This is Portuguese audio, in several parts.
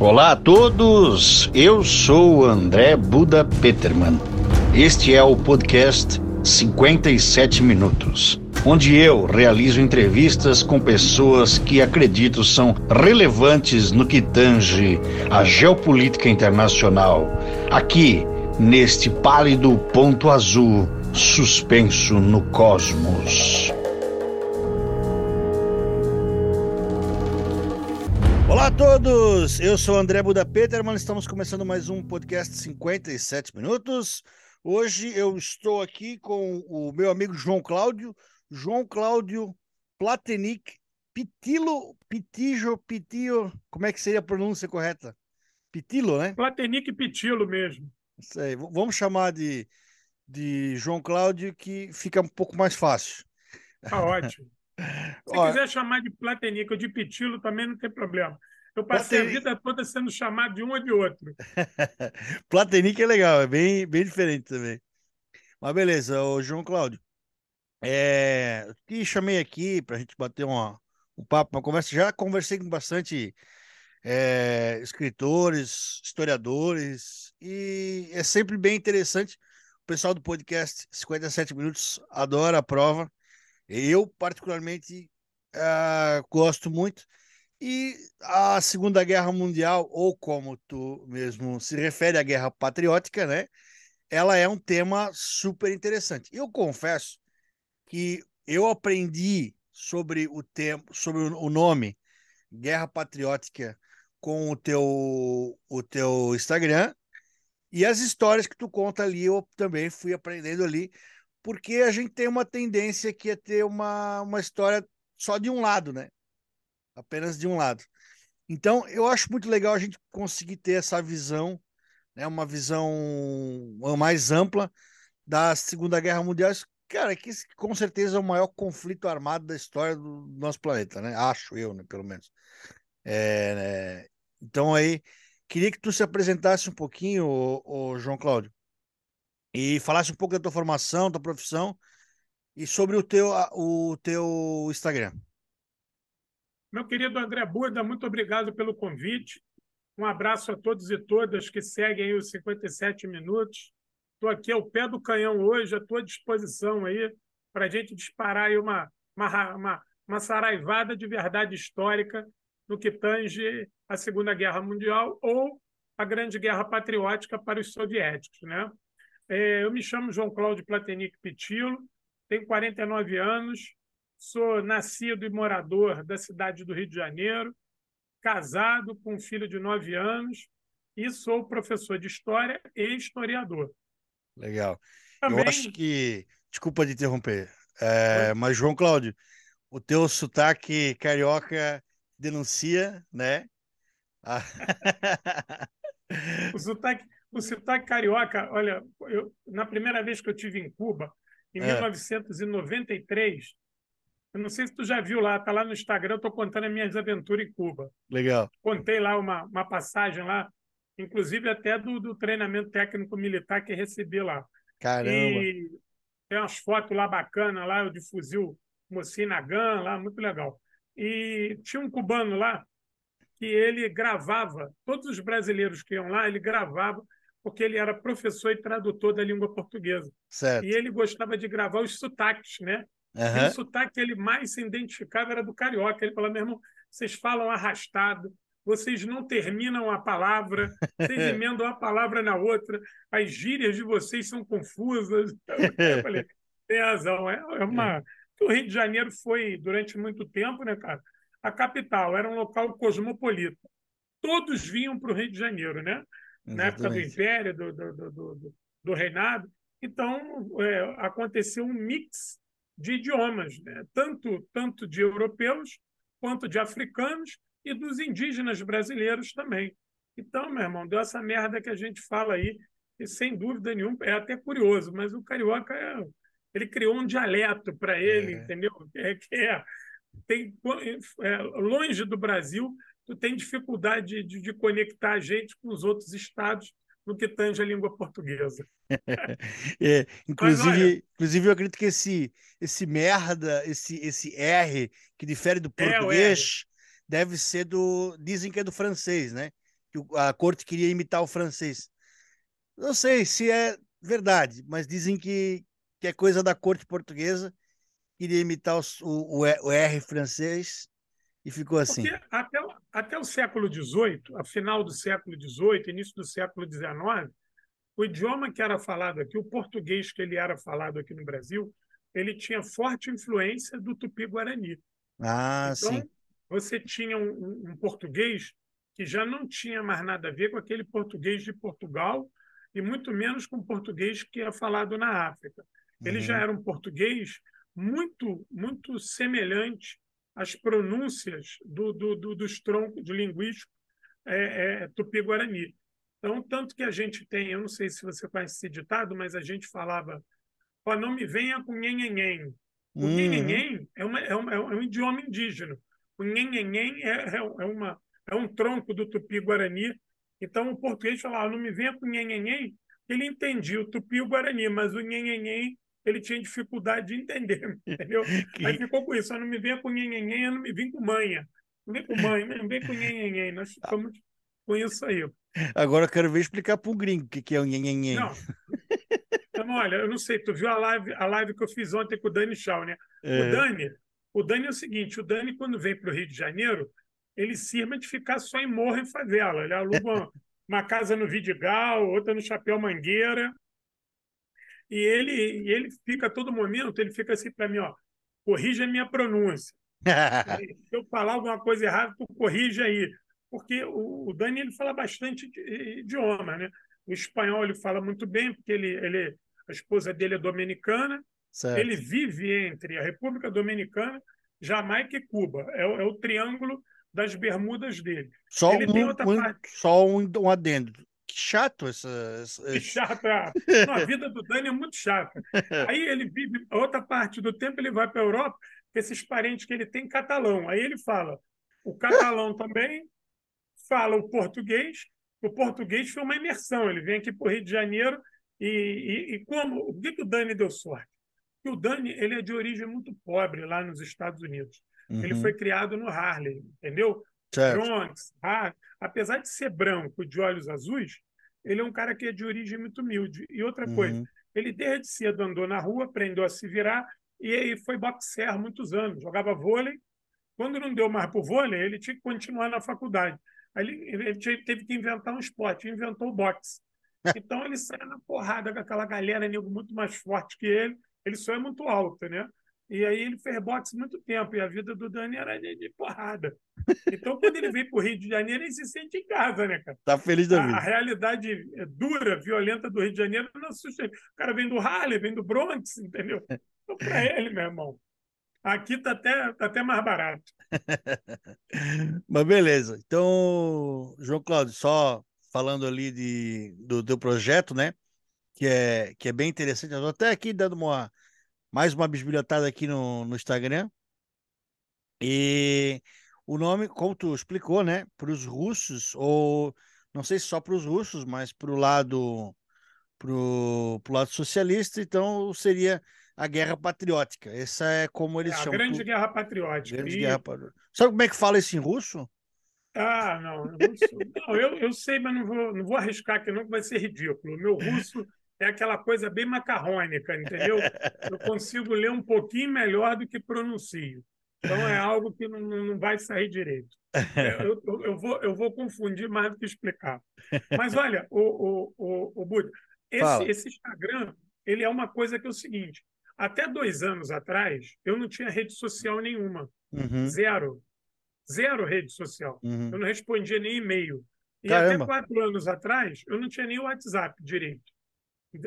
Olá a todos, eu sou André Buda Peterman. Este é o podcast 57 Minutos, onde eu realizo entrevistas com pessoas que acredito são relevantes no que tange a geopolítica internacional, aqui neste pálido ponto azul suspenso no cosmos. Todos, eu sou André Buda Peterman, estamos começando mais um podcast 57 minutos. Hoje eu estou aqui com o meu amigo João Cláudio, João Cláudio Platenic Pitilo, Pitijo, Pitio, como é que seria a pronúncia correta? Pitilo, né? Platenic Pitilo mesmo. Isso aí, vamos chamar de, de João Cláudio que fica um pouco mais fácil. Tá ótimo. Se Ó, quiser chamar de Platenic ou de Pitilo, também não tem problema. Eu passei Platenic... a vida toda sendo chamado de um ou de outro. Platenic é legal, é bem, bem diferente também. Mas beleza, o João Cláudio. É, te chamei aqui para a gente bater uma, um papo, uma conversa. Já conversei com bastante é, escritores, historiadores, e é sempre bem interessante. O pessoal do podcast 57 Minutos adora a prova. Eu, particularmente, uh, gosto muito. E a Segunda Guerra Mundial, ou como tu mesmo se refere à Guerra Patriótica, né? Ela é um tema super interessante. Eu confesso que eu aprendi sobre o tempo, sobre o nome Guerra Patriótica com o teu o teu Instagram e as histórias que tu conta ali eu também fui aprendendo ali, porque a gente tem uma tendência que é ter uma, uma história só de um lado, né? Apenas de um lado. Então, eu acho muito legal a gente conseguir ter essa visão, né, uma visão mais ampla da Segunda Guerra Mundial, cara, que com certeza é o maior conflito armado da história do nosso planeta, né? Acho eu, né, pelo menos. É, né? Então aí, queria que tu se apresentasse um pouquinho, o, João Cláudio, e falasse um pouco da tua formação, tua profissão e sobre o teu, o teu Instagram. Meu querido André Burda, muito obrigado pelo convite. Um abraço a todos e todas que seguem os 57 minutos. Estou aqui ao pé do canhão hoje, à tua disposição aí, para a gente disparar aí uma, uma, uma, uma saraivada de verdade histórica no que tange a Segunda Guerra Mundial ou a Grande Guerra Patriótica para os soviéticos. Né? É, eu me chamo João Cláudio Platenic Pitilo, tenho 49 anos, Sou nascido e morador da cidade do Rio de Janeiro, casado com um filho de nove anos e sou professor de história e historiador. Legal. Também... Eu acho que. Desculpa de interromper, é, mas, João Cláudio, o teu sotaque carioca denuncia, né? o, sotaque, o sotaque carioca, olha, eu, na primeira vez que eu tive em Cuba, em é. 1993, eu não sei se tu já viu lá, tá lá no Instagram, eu tô contando as minhas aventuras em Cuba. Legal. Contei lá uma, uma passagem lá, inclusive até do, do treinamento técnico militar que recebi lá. Caramba. E tem umas fotos lá bacanas lá, de fuzil Mocinagan lá, muito legal. E tinha um cubano lá que ele gravava, todos os brasileiros que iam lá, ele gravava, porque ele era professor e tradutor da língua portuguesa. Certo. E ele gostava de gravar os sotaques, né? Uhum. o sotaque que ele mais se identificava era do carioca. Ele falava, meu irmão, vocês falam arrastado, vocês não terminam a palavra, vocês emendam uma palavra na outra, as gírias de vocês são confusas. Eu falei, tem razão, é, é uma. O Rio de Janeiro foi, durante muito tempo, né, cara? A capital era um local cosmopolita. Todos vinham para o Rio de Janeiro, né? Exatamente. Na época do Império, do, do, do, do, do Reinado. Então, é, aconteceu um mix de idiomas, né? tanto, tanto de europeus quanto de africanos e dos indígenas brasileiros também. Então, meu irmão, deu essa merda que a gente fala aí, e sem dúvida nenhuma, é até curioso, mas o carioca é, ele criou um dialeto para ele, é. entendeu? É que é, tem, é, longe do Brasil, tu tem dificuldade de, de conectar a gente com os outros estados no que tange a língua portuguesa. é, inclusive, olha, inclusive, eu acredito que esse, esse merda, esse, esse R, que difere do é português, é deve ser do. Dizem que é do francês, né? que a corte queria imitar o francês. Não sei se é verdade, mas dizem que, que é coisa da corte portuguesa, queria imitar o, o, o R francês e ficou assim. Porque até, até o século XVIII, a final do século XVIII, início do século XIX, o idioma que era falado aqui, o português que ele era falado aqui no Brasil, ele tinha forte influência do tupi-guarani. Ah, então, sim. Você tinha um, um, português que já não tinha mais nada a ver com aquele português de Portugal e muito menos com o português que é falado na África. Ele uhum. já era um português muito, muito semelhante às pronúncias do, do, do dos troncos de linguístico é, é, tupi-guarani. Então, tanto que a gente tem, eu não sei se você conhece esse ditado, mas a gente falava, não me venha com nhenhenhen. O uhum. nhenhenhen é, uma, é, uma, é um idioma indígena. O nhenhenhen é, é, é, uma, é um tronco do tupi-guarani. Então, o português falava, não me venha com nhenhenhen, ele entendia o tupi e o guarani, mas o nhenhenhen ele tinha dificuldade de entender, entendeu? que... Aí ficou com isso, não me venha com nhenhenhen, não me vem com manha. Não vem com manha, não vem com nhenhenhen. Nós ficamos com isso aí. Agora eu quero ver explicar para o gringo o que, que é o nhenhenhen. Não. Então, olha, eu não sei, tu viu a live, a live que eu fiz ontem com o Dani Shaw, né? É. O Dani, o Dani é o seguinte, o Dani, quando vem para o Rio de Janeiro, ele cisma de ficar só em morro em favela. Ele aluga uma, uma casa no Vidigal, outra no Chapéu Mangueira. E ele, e ele fica a todo momento, ele fica assim para mim, ó, corrija a minha pronúncia. Se eu falar alguma coisa errada, tu corrige aí porque o, o Dani ele fala bastante idioma, né? O espanhol ele fala muito bem, porque ele, ele a esposa dele é dominicana, certo. ele vive entre a República Dominicana, Jamaica e Cuba. É, é o triângulo das bermudas dele. Só, ele um, um só um, um adendo. Que chato essa. essa... Que chato. A... Não, a vida do Dani é muito chata. Aí ele vive, outra parte do tempo ele vai para a Europa, esses parentes que ele tem catalão. Aí ele fala o catalão também, fala o português. O português foi uma imersão. Ele vem aqui para o Rio de Janeiro e, e, e como o que, que o Dani deu sorte? O Dani ele é de origem muito pobre lá nos Estados Unidos. Uhum. Ele foi criado no Harlem, entendeu? Certo. Bronx, Harlem. apesar de ser branco de olhos azuis, ele é um cara que é de origem muito humilde. E outra uhum. coisa, ele desde cedo andou na rua, aprendeu a se virar e aí foi boxer muitos anos, jogava vôlei. Quando não deu mais para o vôlei, ele tinha que continuar na faculdade. Aí ele, ele teve que inventar um esporte, inventou o boxe. Então ele sai na porrada com aquela galera nego muito mais forte que ele. Ele só é muito alto, né? E aí ele fez boxe muito tempo e a vida do Dani era de, de porrada. Então quando ele veio para o Rio de Janeiro, ele se sente em casa, né, cara? Tá feliz da vida. A, a realidade dura, violenta do Rio de Janeiro não assusta. O cara vem do Harley, vem do Bronx, entendeu? Então para ele, meu irmão, Aqui está até, tá até mais barato. Mas beleza. Então, João Cláudio, só falando ali de, do teu projeto, né? Que é, que é bem interessante. Eu estou até aqui dando uma, mais uma bisbilhotada aqui no, no Instagram. E o nome, como tu explicou, né? Para os russos, ou não sei se só para os russos, mas para o lado, pro, pro lado socialista, então seria a Guerra Patriótica. Essa é como eles é, chamam. A Grande Guerra Patriótica. Grande e... Guerra Sabe como é que fala isso em russo? Ah, não. Russo... não eu, eu sei, mas não vou, não vou arriscar aqui, não, que vai ser ridículo. O meu russo é aquela coisa bem macarrônica, entendeu? Eu consigo ler um pouquinho melhor do que pronuncio. Então é algo que não, não vai sair direito. Eu, eu, eu, vou, eu vou confundir mais do que explicar. Mas olha, o, o, o, o Buda, esse, esse Instagram ele é uma coisa que é o seguinte: até dois anos atrás, eu não tinha rede social nenhuma. Uhum. Zero. Zero rede social. Uhum. Eu não respondia nem e-mail. E Caramba. até quatro anos atrás, eu não tinha nem o WhatsApp direito.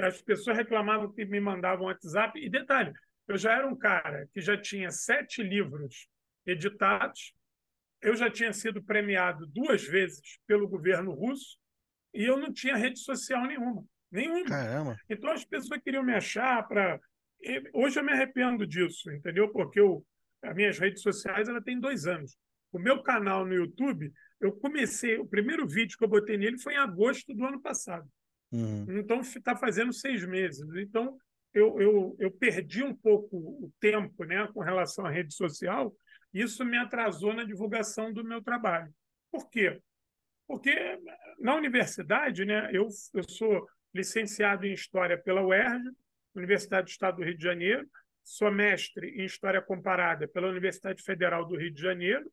As pessoas reclamavam que me mandavam WhatsApp. E detalhe, eu já era um cara que já tinha sete livros editados, eu já tinha sido premiado duas vezes pelo governo russo e eu não tinha rede social nenhuma. Nenhuma. Caramba. Então as pessoas queriam me achar para Hoje eu me arrependo disso, entendeu? Porque eu, as minhas redes sociais ela tem dois anos. O meu canal no YouTube, eu comecei, o primeiro vídeo que eu botei nele foi em agosto do ano passado. Uhum. Então está fazendo seis meses. Então eu, eu, eu perdi um pouco o tempo né, com relação à rede social. Isso me atrasou na divulgação do meu trabalho. Por quê? Porque na universidade, né, eu, eu sou licenciado em História pela UERJ, Universidade do Estado do Rio de Janeiro, sou mestre em História Comparada pela Universidade Federal do Rio de Janeiro,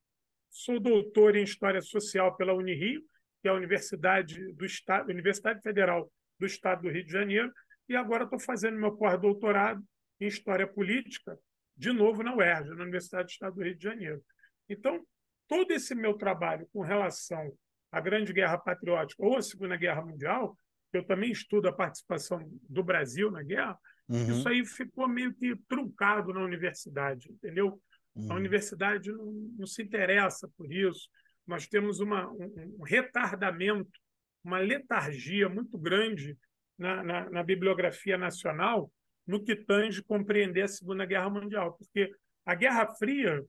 sou doutor em História Social pela Unirio, que é a Universidade, do Estado, Universidade Federal do Estado do Rio de Janeiro, e agora estou fazendo meu pós-doutorado em História Política, de novo na UERJ, na Universidade do Estado do Rio de Janeiro. Então, todo esse meu trabalho com relação à Grande Guerra Patriótica ou à Segunda Guerra Mundial, eu também estudo a participação do Brasil na guerra, uhum. isso aí ficou meio que truncado na universidade, entendeu? Uhum. A universidade não, não, se interessa por isso. Nós temos uma, um, retardamento, uma letargia muito grande na, na, na, bibliografia nacional no que tange compreender a Segunda Guerra Mundial, porque a Guerra Fria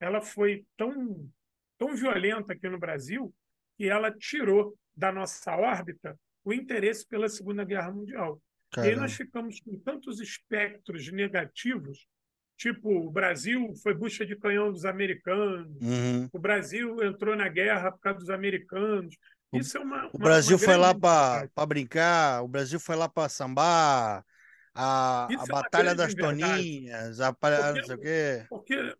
ela foi tão, tão violenta aqui no Brasil que ela tirou da nossa órbita o interesse pela Segunda Guerra Mundial. Caramba. E aí nós ficamos com tantos espectros negativos, tipo o Brasil foi bucha de canhão dos americanos, uhum. o Brasil entrou na guerra por causa dos americanos. Isso é uma. O Brasil uma foi lá para brincar, o Brasil foi lá para sambar, a, a é Batalha das Toninhas, a porque, não sei o quê. Porque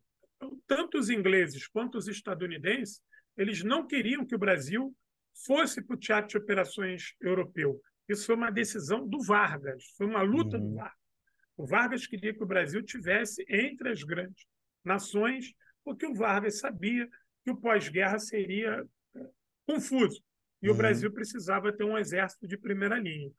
tanto os ingleses quanto os estadunidenses, eles não queriam que o Brasil fosse para o teatro de operações europeu. Isso foi uma decisão do Vargas, foi uma luta uhum. do Vargas. O Vargas queria que o Brasil tivesse entre as grandes nações, porque o Vargas sabia que o pós-guerra seria é, confuso e uhum. o Brasil precisava ter um exército de primeira linha.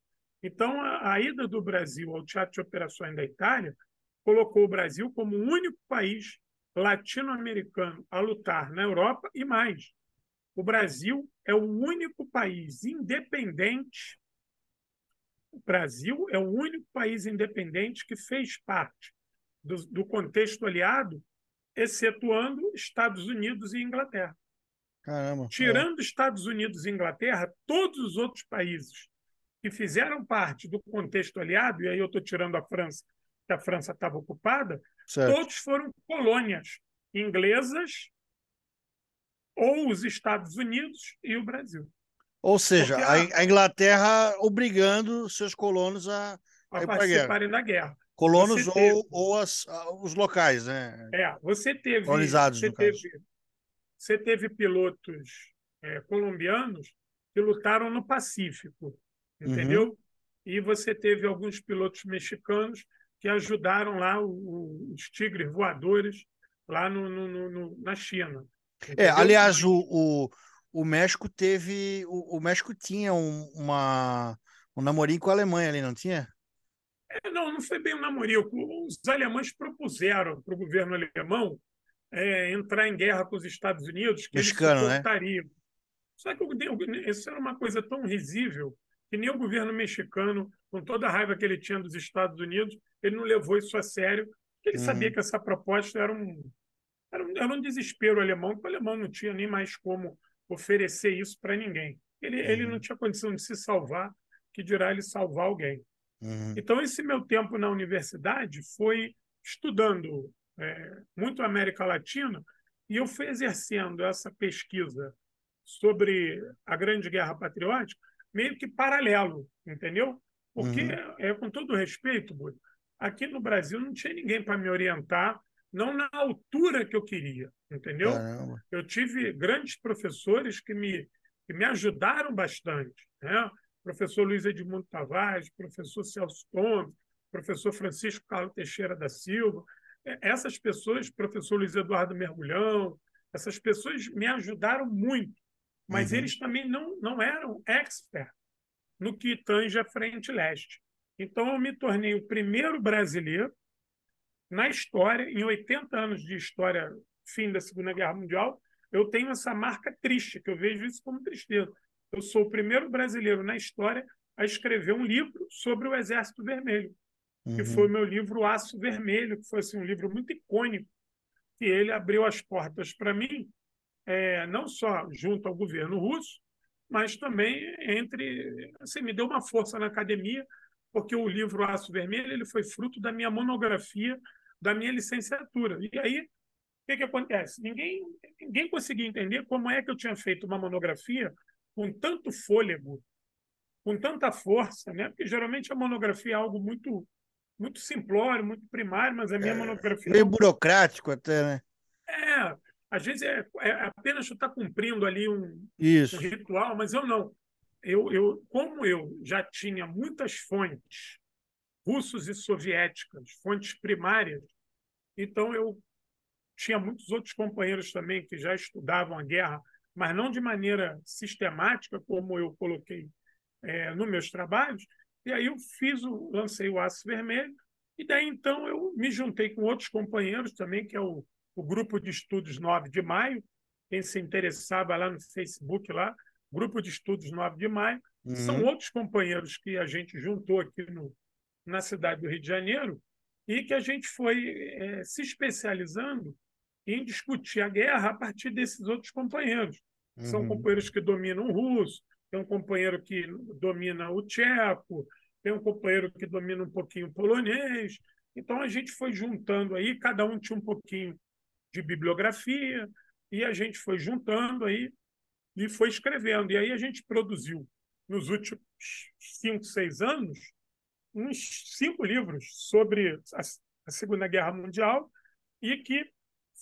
Então, a, a ida do Brasil ao teatro de operações da Itália colocou o Brasil como o único país latino-americano a lutar na Europa e mais o Brasil é o único país independente. O Brasil é o único país independente que fez parte do, do contexto aliado, excetuando Estados Unidos e Inglaterra. Caramba, Tirando é. Estados Unidos e Inglaterra, todos os outros países que fizeram parte do contexto aliado, e aí eu estou tirando a França, que a França estava ocupada, certo. todos foram colônias inglesas ou os Estados Unidos e o Brasil. Ou seja, a, a, Inglaterra obrigando seus colonos a, a, a participarem da guerra. Colonos ou, teve... ou as, os locais, né? É, você teve. Colonizados, você teve, você teve pilotos é, colombianos que lutaram no Pacífico, entendeu? Uhum. E você teve alguns pilotos mexicanos que ajudaram lá os tigres voadores lá no, no, no, na China. É, aliás, o, o, o México teve. O, o México tinha um, uma, um namorinho com a Alemanha ali, não tinha? É, não, não foi bem um namorinho. Os alemães propuseram para o governo alemão é, entrar em guerra com os Estados Unidos, que Mexicano, eles suportariam. Né? Só que isso era uma coisa tão risível que nem o governo mexicano, com toda a raiva que ele tinha dos Estados Unidos, ele não levou isso a sério, porque ele uhum. sabia que essa proposta era um, era um, era um desespero alemão, que o alemão não tinha nem mais como oferecer isso para ninguém. Ele, uhum. ele não tinha condição de se salvar, que dirá ele salvar alguém. Uhum. Então, esse meu tempo na universidade foi estudando é, muito a América Latina e eu fui exercendo essa pesquisa sobre a Grande Guerra Patriótica meio que paralelo, entendeu? Porque, uhum. é, com todo respeito, aqui no Brasil não tinha ninguém para me orientar não na altura que eu queria, entendeu? Caramba. Eu tive grandes professores que me, que me ajudaram bastante, né? Professor Luiz Edmundo Tavares, professor Celso Tom, professor Francisco Carlos Teixeira da Silva, essas pessoas, professor Luiz Eduardo Mergulhão, essas pessoas me ajudaram muito, mas uhum. eles também não, não eram expert no que tange a frente leste. Então, eu me tornei o primeiro brasileiro na história, em 80 anos de história, fim da Segunda Guerra Mundial, eu tenho essa marca triste, que eu vejo isso como tristeza. Eu sou o primeiro brasileiro na história a escrever um livro sobre o Exército Vermelho, uhum. que foi o meu livro Aço Vermelho, que foi assim, um livro muito icônico, que ele abriu as portas para mim, é, não só junto ao governo russo, mas também entre. Assim, me deu uma força na academia, porque o livro Aço Vermelho ele foi fruto da minha monografia da minha licenciatura. E aí, o que, que acontece? Ninguém, ninguém conseguia entender como é que eu tinha feito uma monografia com tanto fôlego, com tanta força, né? Porque geralmente a monografia é algo muito muito simplório, muito primário, mas a minha é, monografia. Meio burocrático até, né? É, às vezes é, é apenas tu está cumprindo ali um, um, ritual, mas eu não. Eu, eu, como eu já tinha muitas fontes russos e soviéticas, fontes primárias, então eu tinha muitos outros companheiros também que já estudavam a guerra, mas não de maneira sistemática, como eu coloquei é, nos meus trabalhos. E aí eu fiz o, lancei o Aço Vermelho, e daí então eu me juntei com outros companheiros também, que é o, o Grupo de Estudos 9 de Maio, quem se interessava lá no Facebook, lá, Grupo de Estudos 9 de Maio, uhum. são outros companheiros que a gente juntou aqui no, na cidade do Rio de Janeiro e que a gente foi é, se especializando em discutir a guerra a partir desses outros companheiros. Uhum. São companheiros que dominam o russo, tem um companheiro que domina o tcheco, tem um companheiro que domina um pouquinho o polonês. Então a gente foi juntando aí, cada um tinha um pouquinho de bibliografia, e a gente foi juntando aí e foi escrevendo. E aí a gente produziu, nos últimos cinco, seis anos, uns cinco livros sobre a Segunda Guerra Mundial e que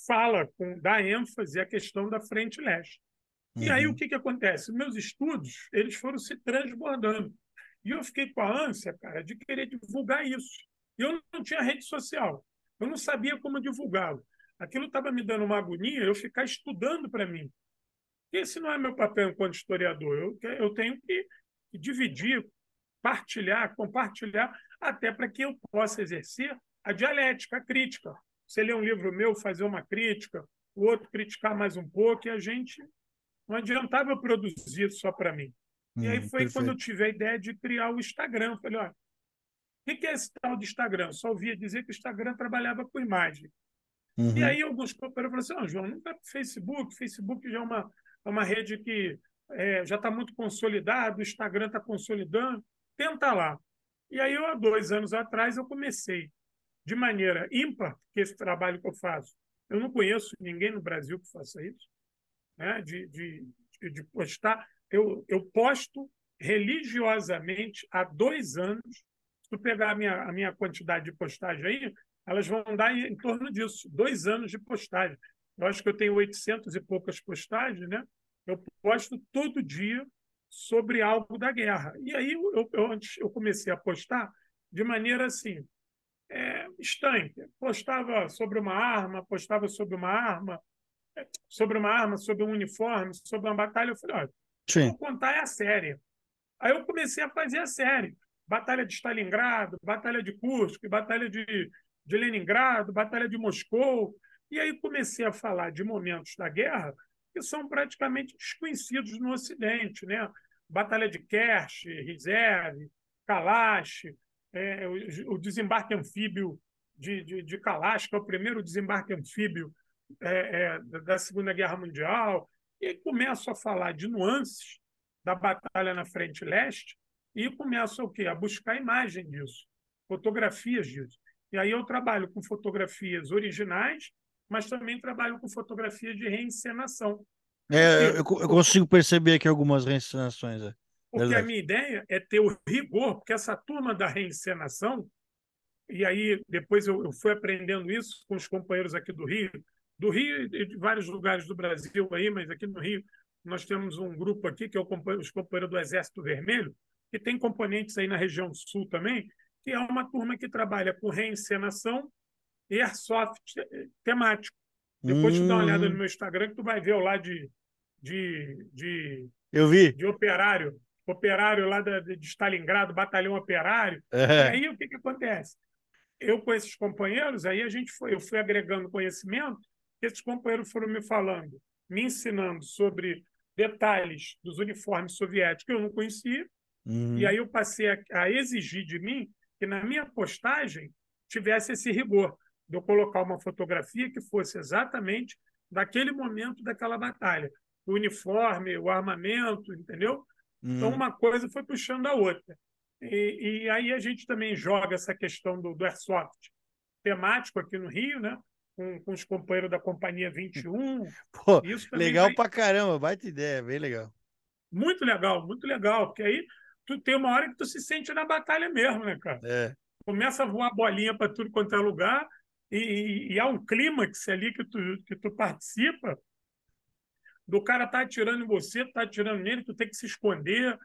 fala, com, dá ênfase à questão da frente leste. Uhum. E aí o uhum. que, que acontece? Meus estudos eles foram se transbordando. E eu fiquei com a ânsia, cara, de querer divulgar isso. Eu não tinha rede social. Eu não sabia como divulgá-lo. Aquilo estava me dando uma agonia, eu ficar estudando para mim. Esse não é meu papel enquanto historiador. Eu, eu tenho que, que dividir, partilhar, compartilhar, até para que eu possa exercer a dialética, a crítica. Você lê um livro meu, fazer uma crítica, o outro criticar mais um pouco, e a gente não adiantava produzir só para mim. Hum, e aí hum, foi perfeito. quando eu tive a ideia de criar o Instagram. Falei, olha, o que é esse tal de Instagram? Só ouvia dizer que o Instagram trabalhava com imagem. Uhum. E aí alguns companheiros falaram assim, oh, João, não vai para o Facebook, Facebook já é uma, é uma rede que é, já está muito consolidada, o Instagram está consolidando, tenta lá. E aí, eu, há dois anos atrás, eu comecei de maneira ímpar, que esse trabalho que eu faço, eu não conheço ninguém no Brasil que faça isso, né? de, de, de postar. Eu, eu posto religiosamente há dois anos. Se tu pegar a minha, a minha quantidade de postagem aí, elas vão dar em, em torno disso, dois anos de postagem. Eu acho que eu tenho 800 e poucas postagens, né? Eu posto todo dia sobre algo da guerra. E aí eu, eu, antes eu comecei a postar de maneira assim, é, estanque. Postava sobre uma arma, postava sobre uma arma, sobre uma arma, sobre um uniforme, sobre uma batalha. Eu falei, olha, Sim. vou contar é a série. Aí eu comecei a fazer a série. Batalha de Stalingrado, Batalha de Kursk, Batalha de, de Leningrado, Batalha de Moscou. E aí comecei a falar de momentos da guerra que são praticamente desconhecidos no Ocidente. Né? Batalha de Kerch, Reserve, Kalash, é, o, o, desembarque anfíbio de, de, de Kalash, que é o primeiro desembarque anfíbio é, é, da Segunda Guerra Mundial, e começo a falar de nuances da batalha na frente leste e começo o quê? a buscar imagem disso, fotografias disso. E aí eu trabalho com fotografias originais, mas também trabalho com fotografias de reencenação. É, eu, eu, consigo perceber aqui algumas reencenações. É. Porque Verdade. a minha ideia é ter o rigor, porque essa turma da reencenação, e aí depois eu, eu fui aprendendo isso com os companheiros aqui do Rio, do Rio e de vários lugares do Brasil aí, mas aqui no Rio nós temos um grupo aqui que é o os companheiros do Exército Vermelho, que tem componentes aí na região sul também, que é uma turma que trabalha com reencenação airsoft temático. Depois hum. tu dá uma olhada no hum. meu Instagram que tu vai ver lá de, de, de, Eu vi. de operário, operário lá de, de Stalingrado, batalhão operário. É. E aí o que, que acontece? Eu com esses companheiros, aí a gente foi, eu fui agregando conhecimento esses companheiros foram me falando, me ensinando sobre detalhes dos uniformes soviéticos que eu não conhecia, uhum. e aí eu passei a, a, exigir de mim que na minha postagem tivesse esse rigor, de eu colocar uma fotografia que fosse exatamente daquele momento daquela batalha. O uniforme, o armamento, entendeu? Então, uhum. Então, uma coisa foi puxando a outra. E, e, aí a gente também joga essa questão do, do airsoft temático aqui no Rio, né? com, com os companheiros da Companhia 21. Pô, legal vai... pra caramba, baita ideia, bem legal. Muito legal, muito legal, porque aí tu tem uma hora que tu se sente na batalha mesmo, né, cara? É. Começa a voar bolinha para tudo quanto é lugar e, e, há um clímax ali que tu, que tu participa do cara tá atirando em você, tá atirando nele, tu tem que se esconder.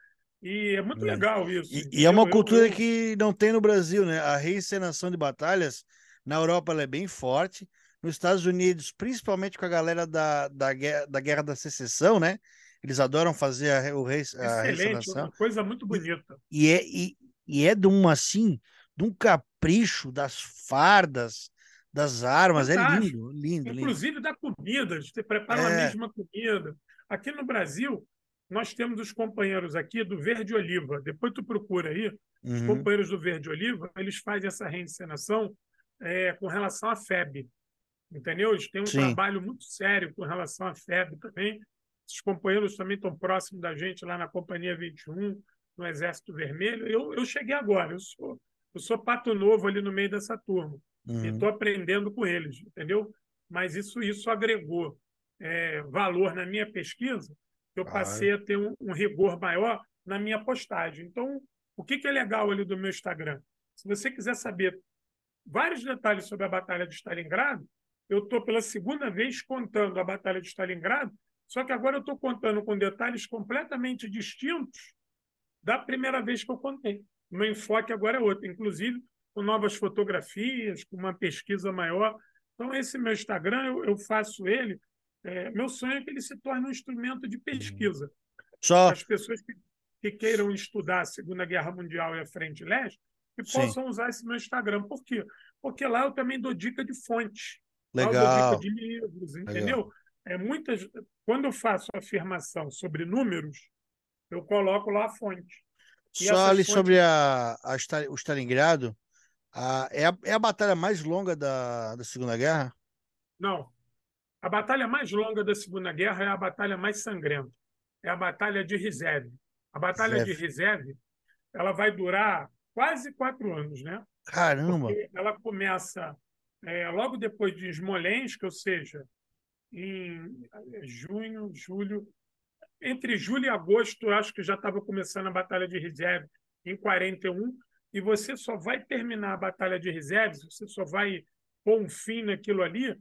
E é muito é. legal isso. E, e, é uma cultura eu, que não tem no Brasil, né? A reencenação de batalhas na Europa é bem forte. Nos Estados Unidos, principalmente com a galera da, da, da Guerra da Secessão, né? Eles adoram fazer a, o rei, a Excelente, uma coisa muito bonita. E, e, é, e, e é de um, assim, de um capricho das fardas, das armas, Fantástico. é lindo, lindo. Inclusive lindo. da comida, você prepara é. a mesma comida. Aqui no Brasil, nós temos os companheiros aqui do Verde Oliva. Depois tu procura aí, uhum. os companheiros do Verde Oliva, eles fazem essa reencenação é, com relação à FEB. Entendeu? Eles têm um Sim. trabalho muito sério com relação à FEB também. Os companheiros também estão próximos da gente lá na Companhia 21, no Exército Vermelho. Eu, eu cheguei agora, eu sou, eu sou pato novo ali no meio dessa turma. Uhum. E estou aprendendo com eles, entendeu? Mas isso, isso agregou é, valor na minha pesquisa, eu passei a ter um, um, rigor maior na minha postagem. Então, o que, que é legal ali do meu Instagram? Se você quiser saber vários detalhes sobre a Batalha de Stalingrado, eu estou pela segunda vez contando a Batalha de Stalingrado, só que agora eu estou contando com detalhes completamente distintos da primeira vez que eu contei. O meu enfoque agora é outro. Inclusive, com novas fotografias, com uma pesquisa maior. Então, esse meu Instagram, eu, eu faço ele. É, meu sonho é que ele se torne um instrumento de pesquisa. Só... As pessoas que, que, queiram estudar a Segunda Guerra Mundial e a Frente Leste, que Sim. possam usar esse meu Instagram. Por quê? Porque lá eu também dou dica de fonte. Legal. Lá eu dou dica de livros, entendeu? É, muitas, quando eu faço afirmação sobre números, eu coloco lá a fonte. E Só ali fontes... sobre a, a, o Stalingrado, é, a, é a batalha mais longa da, da Segunda Guerra? Não. A batalha mais longa da Segunda Guerra é a batalha mais sangrenta. É a Batalha de Rizeve. A Batalha de Rizeve ela vai durar quase quatro anos, né? Caramba! Porque ela começa é, logo depois de Smolensk, ou seja, em junho, julho, entre julho e agosto, acho que já estava começando a Batalha de Rizeve, em 41, e você só vai terminar a batalha de reservas, você só vai pôr um fim naquilo ali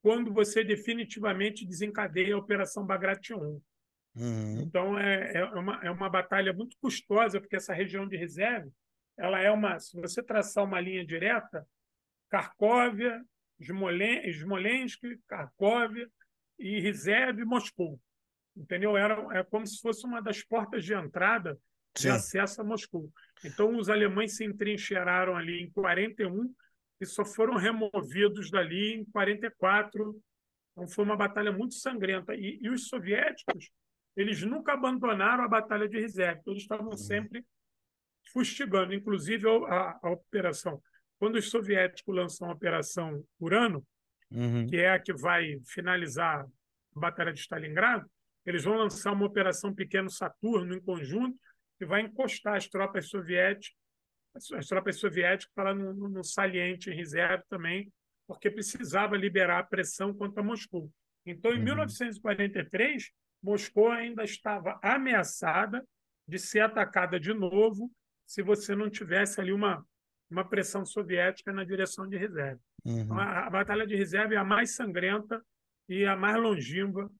quando você definitivamente desencadeia a Operação Bagration. Uhum. Então, é, é, uma, é uma batalha muito custosa, porque essa região de reserva, ela é uma, se você traçar uma linha direta, Kharkovia, Smolensk, Kharkovia e Reserve Moscou. Entendeu? Era, é como se fosse uma das portas de entrada de acesso a Moscou. Então, os alemães se entrincheiraram ali em 41 e só foram removidos dali em 44. Então, foi uma batalha muito sangrenta. E, e os soviéticos, eles nunca abandonaram a batalha de reserva. Eles estavam uhum. sempre fustigando, inclusive a, a, operação. Quando os soviéticos lançam a Operação Urano, uhum. que é a que vai finalizar a Batalha de Stalingrado, eles vão lançar uma Operação Pequeno Saturno em conjunto, que vai encostar as tropas soviéticas, as tropas soviéticas para no, no saliente em reserva também, porque precisava liberar a pressão contra Moscou. Então, em uhum. 1943, Moscou ainda estava ameaçada de ser atacada de novo se você não tivesse ali uma, uma pressão soviética na direção de reserva. Uhum. Então, a, a, Batalha de Reserva é a mais sangrenta e a mais longínqua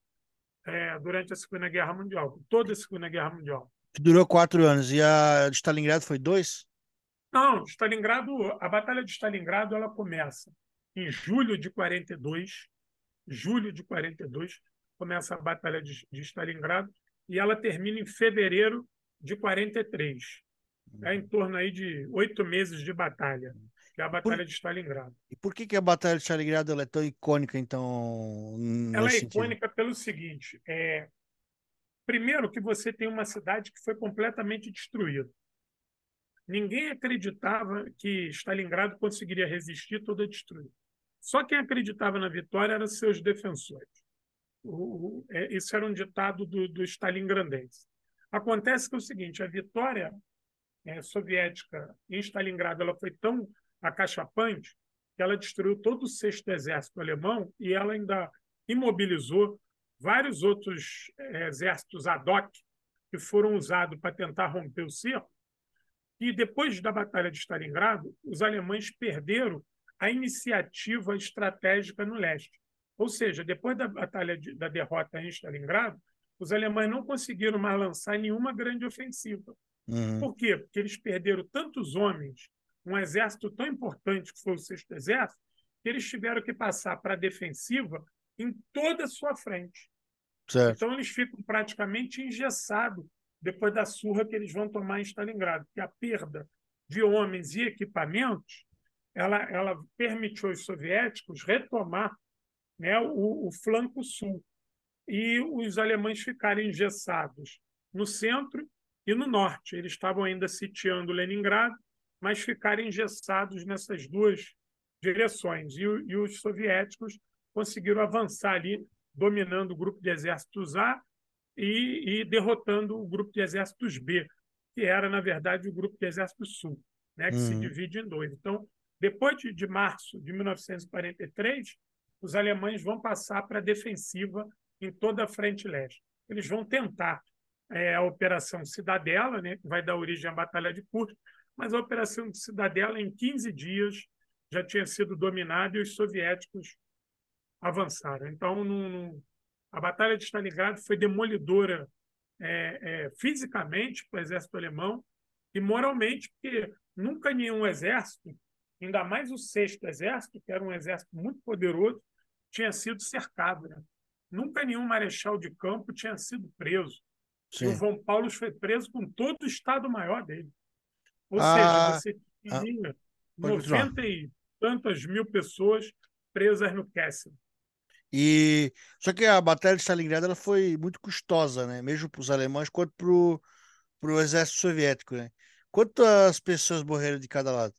é, durante a Segunda Guerra Mundial, toda a Segunda Guerra Mundial que durou quatro anos. E a de Stalingrado foi dois? Não, Stalingrado, a Batalha de Stalingrado ela começa em julho de 42. Julho de 42 começa a Batalha de, de Stalingrado e ela termina em fevereiro de 43. Uhum. É em torno aí de oito meses de batalha, que é a Batalha por... de Stalingrado. E por que, que a Batalha de Stalingrado é tão icônica, então? Ela é icônica sentido? pelo seguinte: é, Primeiro, que você tem uma cidade que foi completamente destruída. Ninguém acreditava que Stalingrado conseguiria resistir toda destruída. Só quem acreditava na vitória eram seus defensores. É, isso era um ditado do, do Stalingrandense. Acontece que é o seguinte: a vitória é, soviética em Stalingrado ela foi tão acachapante que ela destruiu todo o sexto exército alemão e ela ainda imobilizou vários outros eh, exércitos ad hoc que foram usados para tentar romper o cerco. E depois da Batalha de Stalingrado, os alemães perderam a iniciativa estratégica no leste. Ou seja, depois da batalha de, da derrota em Stalingrado, os alemães não conseguiram mais lançar nenhuma grande ofensiva. Uhum. Por quê? Porque eles perderam tantos homens, um exército tão importante que foi o Sexto Exército, que eles tiveram que passar para a defensiva em toda a sua frente. Certo. Então, eles ficam praticamente engessados depois da surra que eles vão tomar em Stalingrado, porque a perda de homens e equipamentos ela, ela permitiu aos soviéticos retomar né, o, o flanco sul e os alemães ficarem engessados no centro e no norte. Eles estavam ainda sitiando Leningrado, mas ficarem engessados nessas duas direções. E, e os soviéticos conseguiram avançar ali, dominando o grupo de exércitos A e, e, derrotando o grupo de exércitos B, que era, na verdade, o grupo de exércitos Sul, né, que uhum. se divide em dois. Então, depois de, de março de 1943, os alemães vão passar para a defensiva em toda a frente leste. Eles vão tentar é, a Operação Cidadela, né, que vai dar origem à Batalha de Kursk, mas a Operação Cidadela, em 15 dias, já tinha sido dominada e os soviéticos avançaram. Então, a Batalha de Stalingrado foi demolidora é, é, fisicamente para o exército alemão e moralmente, porque nunca nenhum exército ainda mais o sexto exército, que era um exército muito poderoso, tinha sido cercado. Né? Nunca nenhum marechal de campo tinha sido preso. O João Paulo foi preso com todo o Estado-Maior dele. Ou ah, seja, você tinha ah, 90 e tantas mil pessoas presas no Kessel. E só que a batalha de Stalingrado ela foi muito custosa, né? Mesmo para os alemães quanto para o exército soviético, né? Quantas pessoas morreram de cada lado?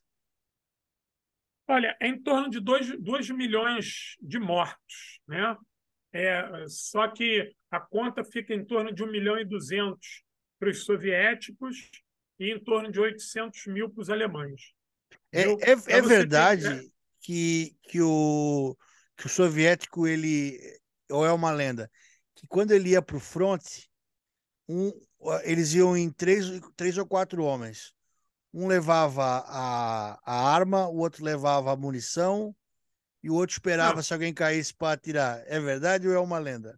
Olha, é em torno de 2 milhões de mortos. Né? É, só que a conta fica em torno de 1 milhão e 200 para os soviéticos e em torno de 800 mil para os alemães. É, é, é verdade ter... que, que, o, que o soviético, ele, ou é uma lenda, que quando ele ia para o fronte, um, eles iam em três, três ou quatro homens um levava a, a arma, o outro levava a munição e o outro esperava Não. se alguém caísse para atirar. É verdade ou é uma lenda?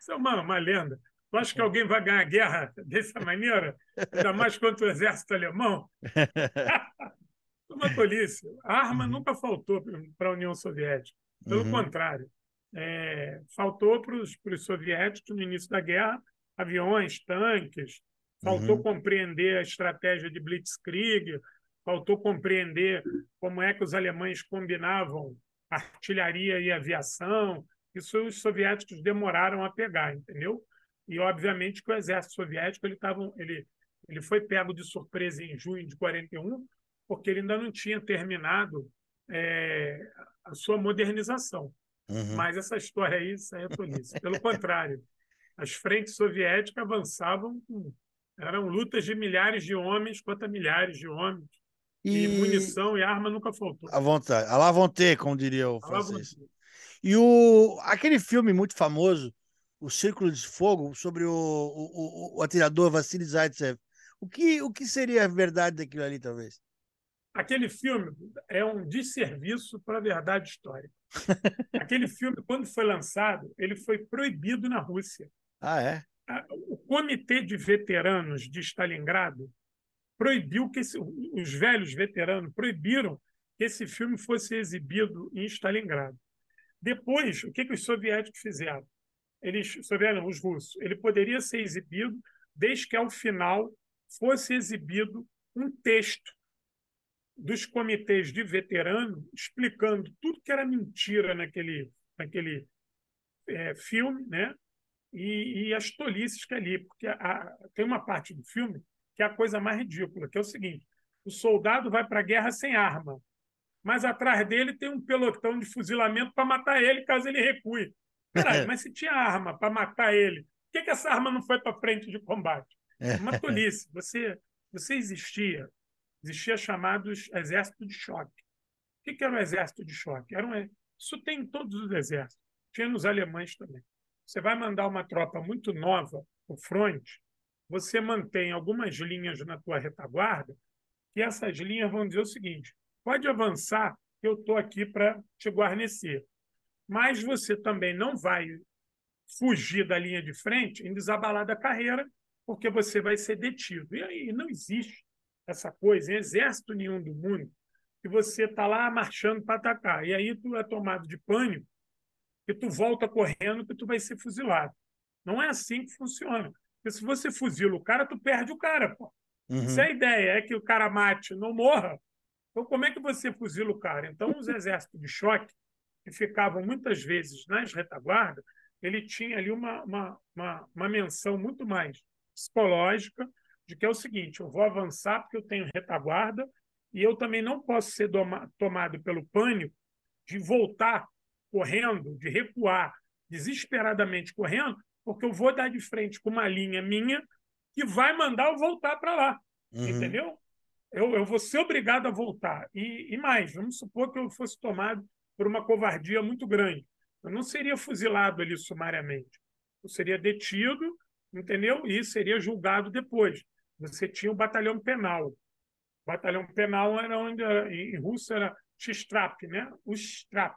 Isso é uma, uma lenda. Tu acha que alguém vai ganhar guerra dessa maneira? Ainda mais contra o exército alemão? uma tolice. Arma uhum. nunca faltou para a União Soviética. Pelo uhum. contrário. É, faltou para os soviéticos, no início da guerra, aviões, tanques, faltou uhum. compreender a estratégia de Blitzkrieg, faltou compreender como é que os alemães combinavam artilharia e aviação. Isso os soviéticos demoraram a pegar, entendeu? E obviamente que o exército soviético ele tava, ele ele foi pego de surpresa em junho de 41, porque ele ainda não tinha terminado é, a sua modernização. Uhum. Mas essa história aí, isso aí é tolice. Pelo contrário, as frentes soviéticas avançavam com eram lutas de milhares de homens contra milhares de homens. E, e munição e arma nunca faltou. À vontade. À la vontade, como diria o francês. E o, aquele filme muito famoso, O Círculo de Fogo, sobre o, o, o atirador Vassili Zaitsev. O que, o que seria a verdade daquilo ali, talvez? Aquele filme é um desserviço para a verdade histórica. Aquele filme, quando foi lançado, ele foi proibido na Rússia. Ah, é? o Comitê de Veteranos de Stalingrado proibiu que esse, os velhos veteranos proibiram que esse filme fosse exibido em Stalingrado. Depois, o que, que os soviéticos fizeram? Eles, soviéticos, os russos, ele poderia ser exibido desde que ao final fosse exibido um texto dos comitês de veteranos explicando tudo que era mentira naquele, naquele é, filme, né? e, e as tolices que é ali, porque a, tem uma parte do filme que é a coisa mais ridícula, que é o seguinte: o soldado vai para a guerra sem arma, mas atrás dele tem um pelotão de fuzilamento para matar ele caso ele recue. Caralho, mas se tinha arma para matar ele, por que, que essa arma não foi para frente de combate? É uma tolice. Você, você existia, existia chamados exército de choque. O que, era o exército de choque? Era um, isso tem em todos os exércitos. Tinha nos alemães também. Você vai mandar uma tropa muito nova para o front, você mantém algumas linhas na tua retaguarda, que essas linhas vão dizer o seguinte: pode avançar, eu estou aqui para te guarnecer. Mas você também não vai fugir da linha de frente em desabalar da carreira, porque você vai ser detido. E aí não existe essa coisa em exército nenhum do mundo que você está lá marchando para atacar. E aí tu é tomado de pânico e tu volta correndo que tu vai ser fuzilado. Não é assim que funciona. Porque se você fuzila o cara, tu perde o cara, pô. Uhum. Se a ideia é que o cara mate, não morra, então como é que você fuzila o cara? Então os exércitos de choque, que ficavam muitas vezes nas retaguardas, ele tinha ali uma, uma, uma, uma menção muito mais psicológica de que é o seguinte, eu vou avançar porque eu tenho retaguarda e eu também não posso ser tomado pelo pânico de voltar correndo, de recuar desesperadamente correndo, porque eu vou dar de frente com uma linha minha que vai mandar eu voltar para lá. Uhum. Entendeu? Eu, eu vou ser obrigado a voltar. E, e mais, vamos supor que eu fosse tomado por uma covardia muito grande. Eu não seria fuzilado ali sumariamente. Eu seria detido, entendeu? E seria julgado depois. Você tinha o batalhão penal. O batalhão penal era onde, em russo, era X-Trap, né? O X-Trap.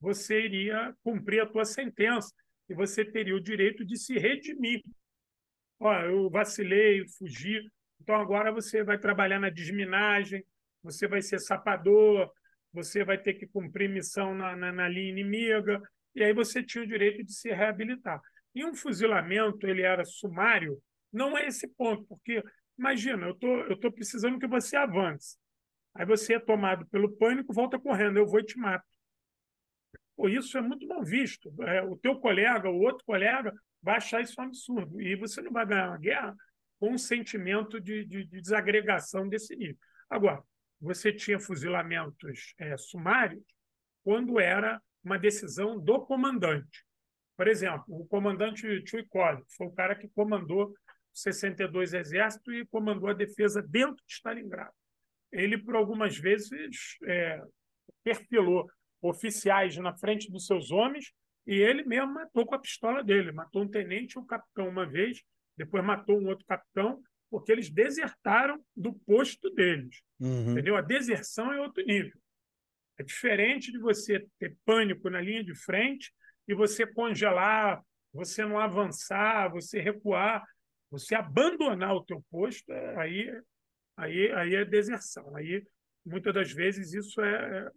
Você iria cumprir a tua sentença e você teria o direito de se redimir. Olha, eu vacilei, fugi, então agora você vai trabalhar na desminagem, você vai ser sapador, você vai ter que cumprir missão na, na, na linha inimiga, e aí você tinha o direito de se reabilitar. E um fuzilamento, ele era sumário, não é esse ponto, porque imagina, eu tô, eu tô precisando que você avance. Aí você é tomado pelo pânico, volta correndo, eu vou e te mato. Pô, isso é muito mal visto. É, o teu colega, o outro colega, vai achar isso um absurdo. E você não vai ganhar uma guerra com um sentimento de, de, de desagregação desse nível. Agora, você tinha fuzilamentos é, sumários quando era uma decisão do comandante. Por exemplo, o comandante Chuikov foi o cara que comandou 62 Exército e comandou a defesa dentro de Stalingrado. Ele, por algumas vezes, é, perfilou oficiais na frente dos seus homens e ele mesmo matou com a pistola dele. Matou um tenente e um capitão uma vez, depois matou um outro capitão, porque eles desertaram do posto deles. Uhum. Entendeu? A deserção é outro nível. É diferente de você ter pânico na linha de frente e você congelar, você não avançar, você recuar, você abandonar o teu posto, é, aí, aí, aí é deserção. Aí, muitas das vezes, isso é,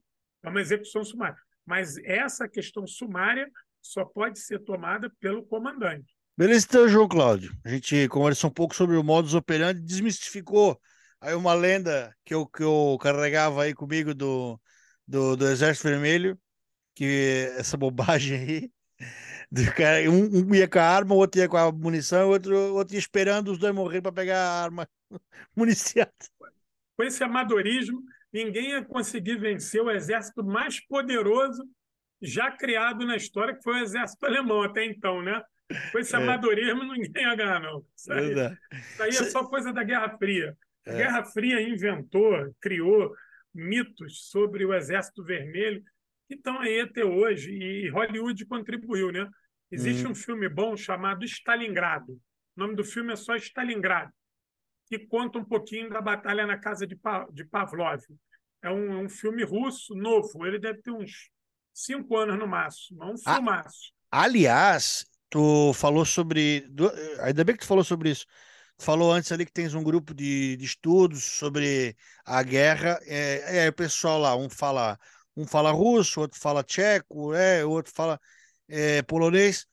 é uma execução sumária. Mas essa questão sumária só pode ser tomada pelo comandante. Beleza, então, João Cláudio. A gente conversou um pouco sobre o modus operandi, desmistificou aí uma lenda que eu, que eu carregava aí comigo do, do, do Exército Vermelho, que essa bobagem aí, um, um, ia com a arma, o outro ia com a munição, o outro, outro ia esperando os dois morrer para pegar a arma municiada. Com esse amadorismo, ninguém ia conseguir vencer o exército mais poderoso já criado na história, que foi o exército alemão até então, né? Com esse é. amadorismo, ninguém ia ganhar, não. Isso aí, isso aí é só coisa da Guerra Fria. A é. Guerra Fria inventou, criou mitos sobre o Exército Vermelho que estão aí até hoje, e Hollywood contribuiu, né? Existe hum. um filme bom chamado Stalingrado. O nome do filme é só Stalingrado que conta um pouquinho da batalha na casa de, pa de Pavlov. É um, um, filme russo novo, ele deve ter uns cinco anos no máximo, é um ah, filmaço. aliás, tu falou sobre. Ainda bem que tu falou sobre isso. Tu falou antes ali que tens um grupo de, de estudos sobre a guerra. É, é o pessoal lá, um fala, um fala russo, outro fala tcheco, é, outro fala é, polonês.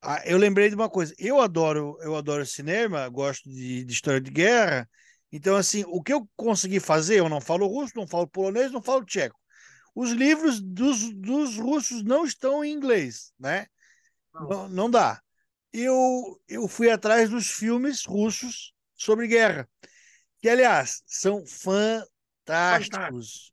Ah, eu lembrei de uma coisa. Eu adoro, eu adoro cinema, gosto de, de, história de guerra. Então, assim, o que eu consegui fazer, eu não falo russo, não falo polonês, não falo tcheco. Os livros dos, dos russos não estão em inglês, né? Não, não, dá. Eu, eu fui atrás dos filmes russos sobre guerra, que, aliás, são fantásticos.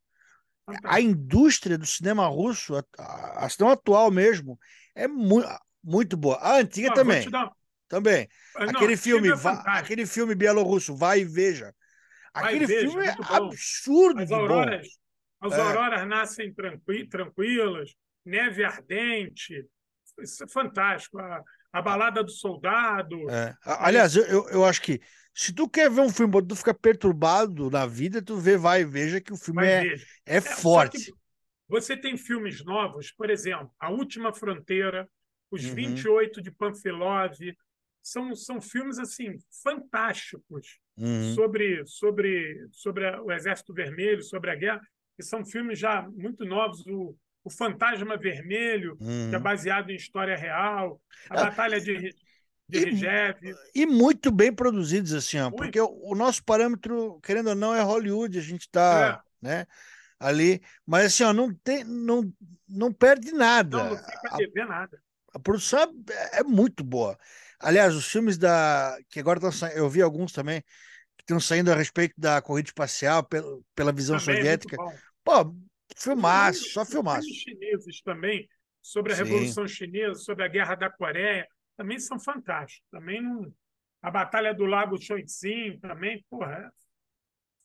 A indústria do cinema russo, a, a cinema atual mesmo, é muito muito boa. A antiga não, também. Dar... Também. Ah, não, aquele filme, é aquele filme bielorrusso, vai e veja. Aquele veja, filme é absurdo as auroras, As é. auroras nascem tranqui tranquilas, neve ardente. Isso é fantástico. A, A Balada do Soldado. É. Aliás, eu, eu acho que se tu quer ver um filme, tu fica perturbado na vida, tu vê, vai veja que o filme é, é, é, forte. Você tem filmes novos, por exemplo, A Última Fronteira, Os uhum. 28 de Panfilov, são, são filmes assim fantásticos uhum. sobre, sobre, sobre o Exército Vermelho, sobre a guerra, que são filmes já muito novos. O, o Fantasma Vermelho, uhum. que é uhum. baseado em história real, a ah, Batalha de e, E muito bem produzidos, assim, ó, porque o, o, nosso parâmetro, querendo ou não, é Hollywood, a gente está é. né, ali, mas assim, ó, não, tem, não, não perde nada. Não, não fica a, nada. A produção é, é, muito boa. Aliás, os filmes da. que agora estão eu vi alguns também, que estão saindo a respeito da corrida espacial pela, pela visão também é soviética. É Pô, filmaço, só filmaço. Os chineses também, sobre a Sim. Revolução Chinesa, sobre a Guerra da Coreia também são fantásticos. Também não... A Batalha do Lago Choitzin também, porra, é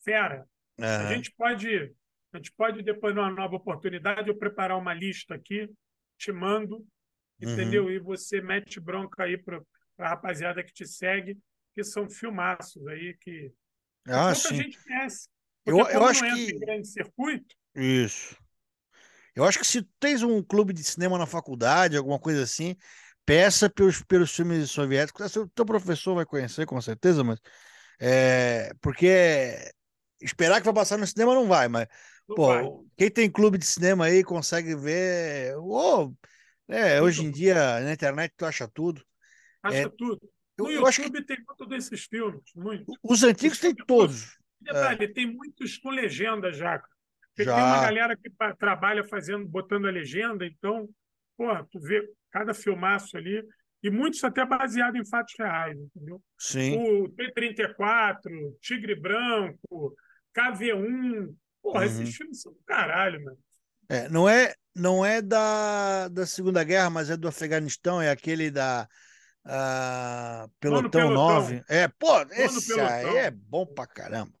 fera. Uhum. A gente pode, a gente pode depois numa nova oportunidade eu preparar uma lista aqui, te mando, uhum. entendeu? E você mete bronca aí para a rapaziada que te segue, que são filmaços aí que, ah, sim. gente conhece. Eu, eu acho que grande circuito. Isso. Eu acho que se tens um clube de cinema na faculdade, alguma coisa assim, peça pelos, pelos filmes soviéticos. O teu professor vai conhecer, com certeza, mas. É, porque esperar que vai passar no cinema não vai, mas. Não pô, vai. quem tem clube de cinema aí consegue ver. Oh, é, hoje em dia, na internet, tu acha tudo. Acha é, tudo. No eu, YouTube eu que... tem todos esses filmes, muito. Os antigos tem todos. Detalhe, é. tem muitos com legenda já. Porque já. tem uma galera que trabalha fazendo, botando a legenda, então, pô, tu vê cada filmaço ali, e muitos até baseados em fatos reais, entendeu? Sim. O T-34, Tigre Branco, KV-1, porra, uhum. esses filmes são do caralho, mano. É, não é, não é da, da Segunda Guerra, mas é do Afeganistão, é aquele da uh, Pelotão, Pelotão 9. É, pô, esse aí é bom pra caramba.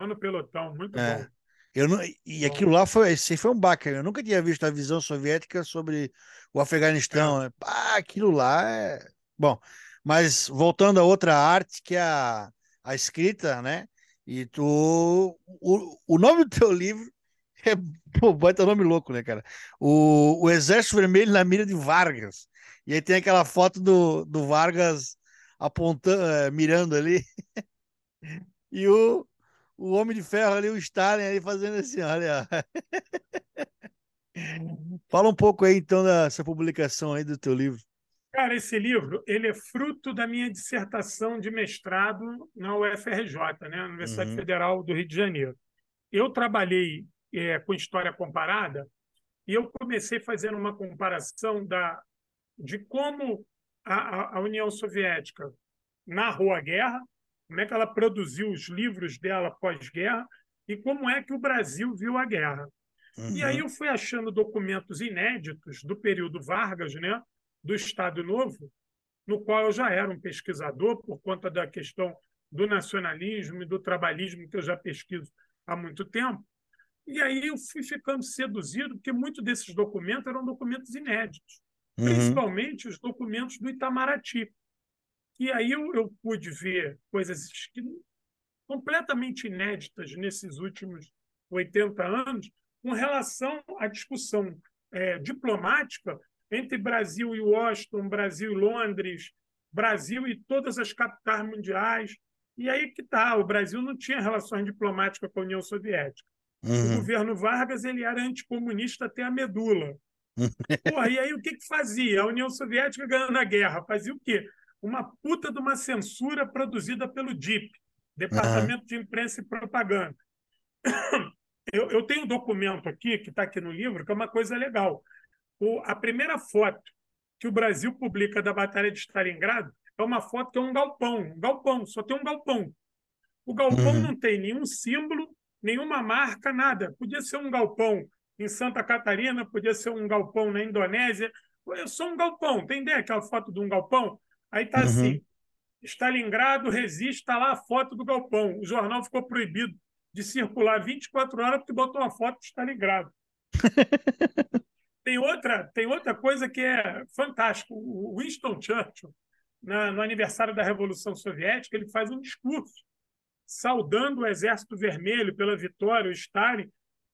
Mano Pelotão, muito é. bom. Eu não, e aquilo lá foi, esse foi um baque. Eu nunca tinha visto a visão soviética sobre o Afeganistão. Né? Ah, aquilo lá é. Bom, mas voltando a outra arte, que é a, a escrita, né? E tu. O, o nome do teu livro é. Pô, baita nome louco, né, cara? O, o Exército Vermelho na mira de Vargas. E aí tem aquela foto do, do Vargas apontando, eh, mirando ali. e o, o Homem de Ferro ali, o Stalin ali fazendo assim, olha. Fala um pouco aí então dessa publicação aí do teu livro. Cara, esse livro ele é fruto da minha dissertação de mestrado na UFRJ, né, Universidade uhum. Federal do Rio de Janeiro. Eu trabalhei é, com história comparada e eu comecei fazendo uma comparação da, de como a, a União Soviética narrou a guerra, como é que ela produziu os livros dela pós-guerra e como é que o Brasil viu a guerra. Uhum. E aí eu fui achando documentos inéditos do período Vargas, né, do Estado Novo, no qual eu já era um pesquisador por conta da questão do nacionalismo e do trabalhismo que eu já pesquiso há muito tempo. E aí eu fui ficando seduzido, porque muitos desses documentos eram documentos inéditos, uhum. principalmente os documentos do Itamaraty. E aí eu, eu pude ver coisas que, completamente inéditas nesses últimos 80 anos, com relação à discussão é, diplomática entre Brasil e Washington, Brasil e Londres, Brasil e todas as capitais mundiais. E aí que está, o Brasil não tinha relações diplomáticas com a União Soviética. Uhum. O governo Vargas ele era anticomunista até a medula. Porra, e aí o que, que fazia? A União Soviética ganhando a guerra. Fazia o quê? Uma puta de uma censura produzida pelo DIP, Departamento uhum. de Imprensa e Propaganda. Eu, eu tenho um documento aqui, que está aqui no livro, que é uma coisa legal. O, a primeira foto que o Brasil publica da Batalha de Stalingrado é uma foto que é um galpão. Um galpão, só tem um galpão. O galpão uhum. não tem nenhum símbolo, nenhuma marca, nada. Podia ser um galpão em Santa Catarina, podia ser um galpão na Indonésia. É só um galpão. Tem ideia aquela foto de um galpão? Aí está uhum. assim: Stalingrado resiste, está lá a foto do galpão. O jornal ficou proibido de circular 24 horas porque botou uma foto de Stalingrado. tem outra, tem outra coisa que é fantástica. O Winston Churchill, na, no aniversário da Revolução Soviética, ele faz um discurso saudando o Exército Vermelho pela vitória, o Stalin.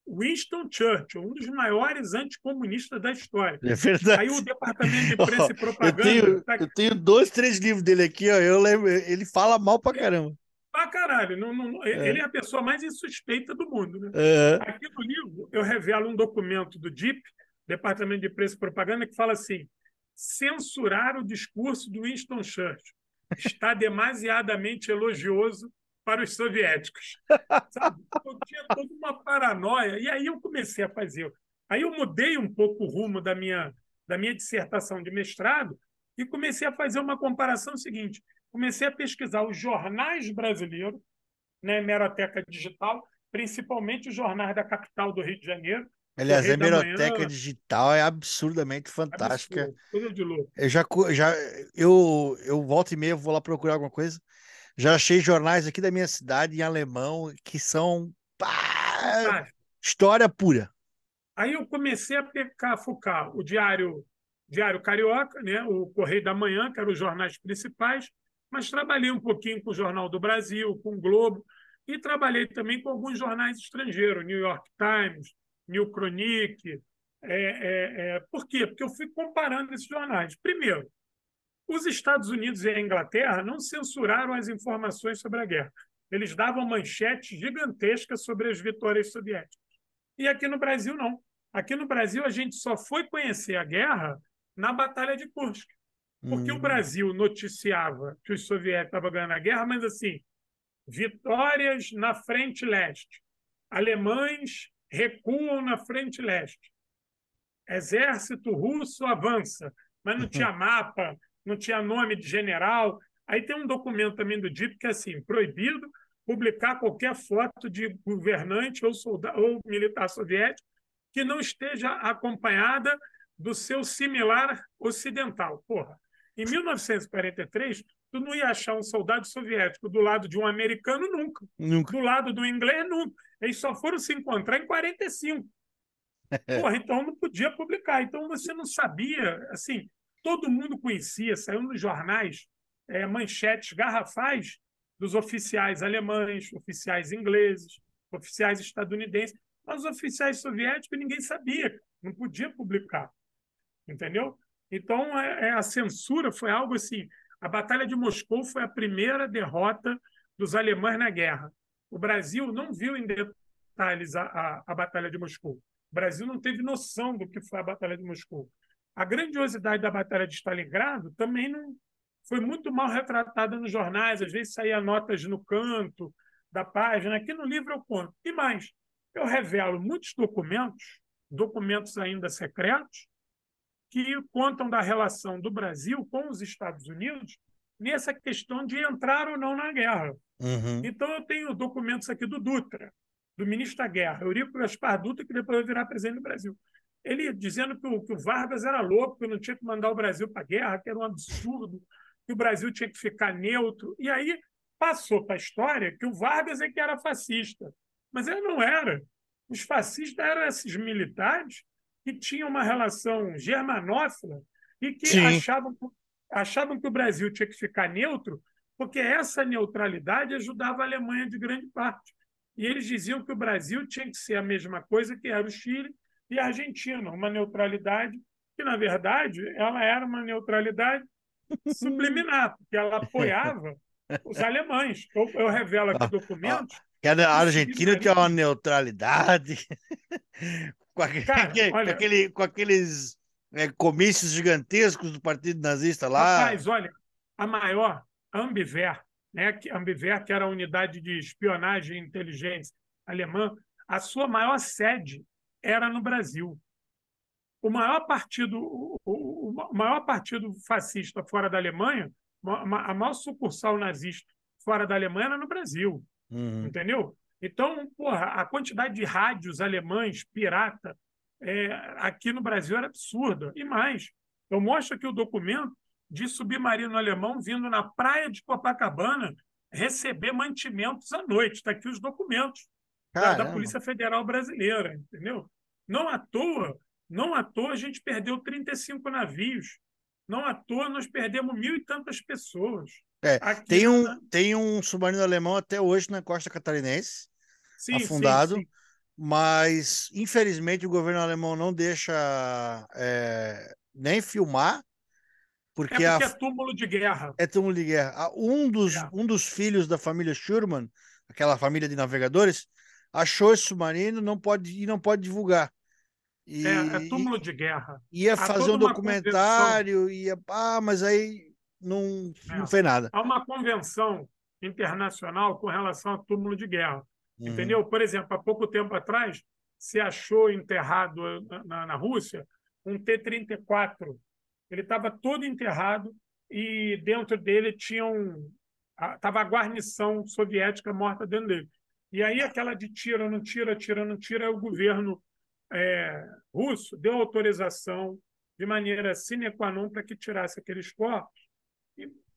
Winston Churchill, um dos maiores anticomunistas da história. É verdade. Aí o Departamento de Imprensa oh, e Propaganda. Eu tenho, tá... eu tenho, dois, três livros dele aqui, ó. Eu lembro, ele fala mal pra caramba. Pra caralho. Não, não, é. Ele é a pessoa mais insuspeita do mundo. Né? É. Aqui no livro, eu revelo um documento do DIP, Departamento de Imprensa e Propaganda, que fala assim: censurar o discurso do Winston Churchill está demasiadamente elogioso para os soviéticos. Sabe? Eu tinha toda uma paranoia. E aí eu comecei a fazer. Aí eu mudei um pouco o rumo da minha, da minha dissertação de mestrado e comecei a fazer uma comparação seguinte. Comecei a pesquisar os jornais brasileiros na né, hemeroteca digital, principalmente os jornais da capital do Rio de Janeiro. Aliás, a hemeroteca digital é absurdamente fantástica. Absurdo, coisa de louco. Eu já, já eu, eu volto e meia, vou lá procurar alguma coisa. Já achei jornais aqui da minha cidade em alemão que são pá, história pura. Aí eu comecei a pecar, focar o Diário, Diário Carioca, né, o Correio da Manhã, que eram os jornais principais, mas trabalhei um pouquinho com o Jornal do Brasil, com o Globo, e trabalhei também com alguns jornais estrangeiros, New York Times, New Chronique. É, é, é, por quê? Porque eu fui comparando esses jornais. Primeiro, os Estados Unidos e a Inglaterra não censuraram as informações sobre a guerra. Eles davam manchetes gigantescas sobre as vitórias soviéticas. E aqui no Brasil, não. Aqui no Brasil, a gente só foi conhecer a guerra na Batalha de Kursk. Porque o hum. Brasil noticiava que os soviéticos estavam ganhando a guerra, mas assim, vitórias na frente leste. Alemães recuam na frente leste. Exército russo avança, mas não tinha mapa, não tinha nome de general. Aí tem um documento também do DIP que é assim: proibido publicar qualquer foto de governante ou soldado ou militar soviético que não esteja acompanhada do seu similar ocidental. Porra, em 1943, tu não ia achar um soldado soviético do lado de um americano nunca. nunca. Do lado do inglês, nunca. Eles só foram se encontrar em 45. Porra, então não podia publicar. Então você não sabia, assim, todo mundo conhecia, saiu nos jornais é, manchetes garrafais dos oficiais alemães, oficiais ingleses, oficiais estadunidenses, mas os oficiais soviéticos ninguém sabia, não podia publicar, entendeu? Então é, é, a censura foi algo assim. A Batalha de Moscou foi a primeira derrota dos alemães na guerra. O Brasil não viu em detalhes a, a, a Batalha de Moscou. O Brasil não teve noção do que foi a Batalha de Moscou. A grandiosidade da Batalha de Stalingrado também não foi muito mal retratada nos jornais, às vezes saía notas no canto da página. Aqui no livro eu conto. E mais, eu revelo muitos documentos, documentos ainda secretos, que contam da relação do Brasil com os Estados Unidos nessa questão de entrar ou não na guerra. Uhum. Então, eu tenho documentos aqui do Dutra, do ministro da Guerra, Eurico Gaspar Dutra, que depois vai virar presidente do Brasil ele dizendo que o, que o Vargas era louco, que não tinha que mandar o Brasil para a guerra, que era um absurdo, que o Brasil tinha que ficar neutro. E aí passou para a história que o Vargas é que era fascista. Mas ele não era. Os fascistas eram esses militares que tinham uma relação germanófila e que achavam, achavam que o Brasil tinha que ficar neutro, porque essa neutralidade ajudava a Alemanha de grande parte. E eles diziam que o Brasil tinha que ser a mesma coisa que era o Chile e a Argentina, uma neutralidade que, na verdade, ela era uma neutralidade subliminar, porque ela apoiava os alemães. Eu, eu revelo aqui ah, documentos. Que a Argentina tinha uma neutralidade com, aquele, Cara, olha, com, aquele, com aqueles é, comícios gigantescos do Partido Nazista lá. Rapaz, olha, a maior, Ambiver, né, que, Ambiver, que era a unidade de espionagem e inteligência alemã, a sua maior sede era no Brasil. O maior partido, o, o, o maior partido fascista fora da Alemanha, a maior sucursal nazista fora da Alemanha era no Brasil. Uhum. Entendeu? Então, porra, a quantidade de rádios alemães, pirata, é, aqui no Brasil era absurda. E mais, eu mostro aqui o documento de submarino alemão vindo na praia de Copacabana receber mantimentos à noite. Está aqui os documentos da, da, Polícia Federal Brasileira, entendeu? Não à toa, Não à toa a gente perdeu 35 navios. Não à toa nós perdemos mil e tantas pessoas. É, tem, um, na... tem um submarino alemão até hoje na costa catarinense, sim, afundado, sim, sim. mas infelizmente o governo alemão não deixa é, nem filmar, porque, é porque a... é túmulo de guerra. É túmulo de guerra. Um dos, é. um dos filhos da família Schurman, aquela família de navegadores, achou esse submarino não pode, e não pode divulgar. E, é, é túmulo de guerra. Ia Há fazer um documentário, ia. Ah, mas aí não, é. não fez nada. Há uma convenção internacional com relação a túmulo de guerra. Uhum. Entendeu? Por exemplo, há pouco tempo atrás, se achou enterrado na, na Rússia um T-34. Ele estava todo enterrado e dentro dele tinha um. Estava a guarnição soviética morta dentro dele. E aí, aquela de tira, não tira, tira, não tira, o governo é, russo deu autorização de maneira sine qua non para que tirasse aqueles corpos,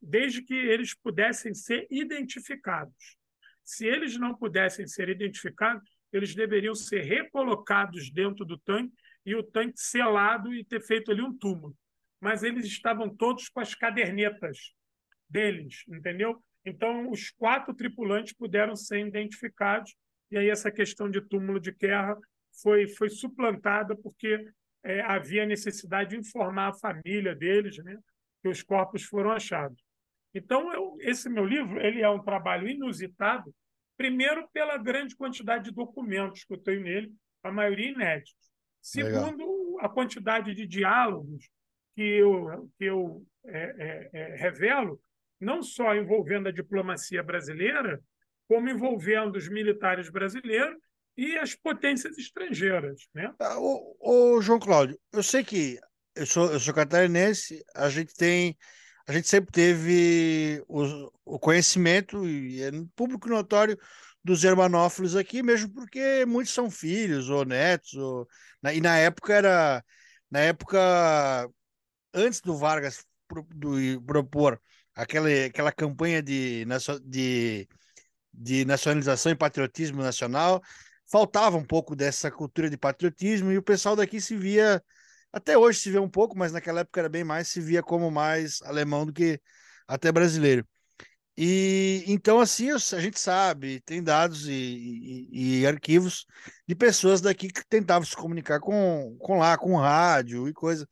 desde que eles pudessem ser identificados. Se eles não pudessem ser identificados, eles deveriam ser recolocados dentro do tanque e o tanque selado e ter feito ali um túmulo. Mas eles estavam todos com as cadernetas deles, entendeu? Então, os quatro tripulantes puderam ser identificados, e aí essa questão de túmulo de guerra foi, foi suplantada porque é, havia necessidade de informar a família deles né, que os corpos foram achados. Então, eu, esse meu livro ele é um trabalho inusitado, primeiro pela grande quantidade de documentos que eu tenho nele, a maioria inéditos. Segundo, Legal. a quantidade de diálogos que eu, que eu é, é, é revelo não só envolvendo a diplomacia brasileira, como envolvendo os militares brasileiros e as potências estrangeiras. Né? Ah, ô, João Cláudio, eu sei que eu sou, eu sou catarinense, a gente tem. A gente sempre teve o, o conhecimento e é público notório dos germanófilos aqui, mesmo porque muitos são filhos ou netos, ou, e na época era na época antes do Vargas do, propor aquela, aquela campanha de, de, de nacionalização e patriotismo nacional, faltava um pouco dessa cultura de patriotismo e o pessoal daqui se via, até hoje se vê um pouco, mas naquela época era bem mais, se via como mais alemão do que até brasileiro. E então, assim, a gente sabe, tem dados e, e, e, arquivos de pessoas daqui que tentavam se comunicar com, com lá, com rádio e coisa.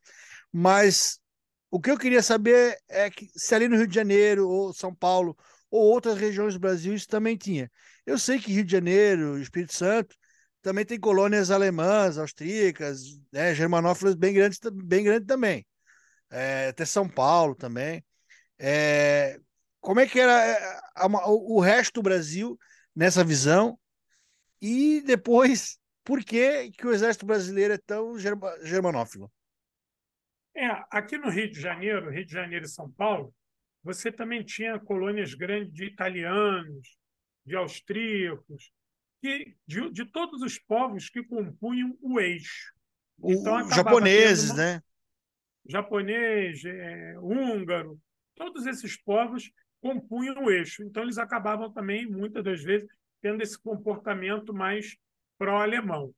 Mas o que eu queria saber é que se ali no Rio de Janeiro, ou São Paulo, ou outras regiões do Brasil, isso também tinha. Eu sei que Rio de Janeiro, Espírito Santo, também tem colônias alemãs, austríacas, né, germanófilas bem grandes, bem grandes também. É, até São Paulo também. É, como é que era é, a, a, o resto do Brasil nessa visão? E depois, por que, que o exército brasileiro é tão germanófilo? É, aqui no Rio de Janeiro, Rio de Janeiro e São Paulo, você também tinha colônias grandes de italianos, de austríacos, que, de, de todos os povos que compunham o eixo. Então, japoneses, uma... né? Japonês, é, húngaro, todos esses povos compunham o eixo. Então, eles acabavam também, muitas das vezes, tendo esse comportamento mais pró-alemão.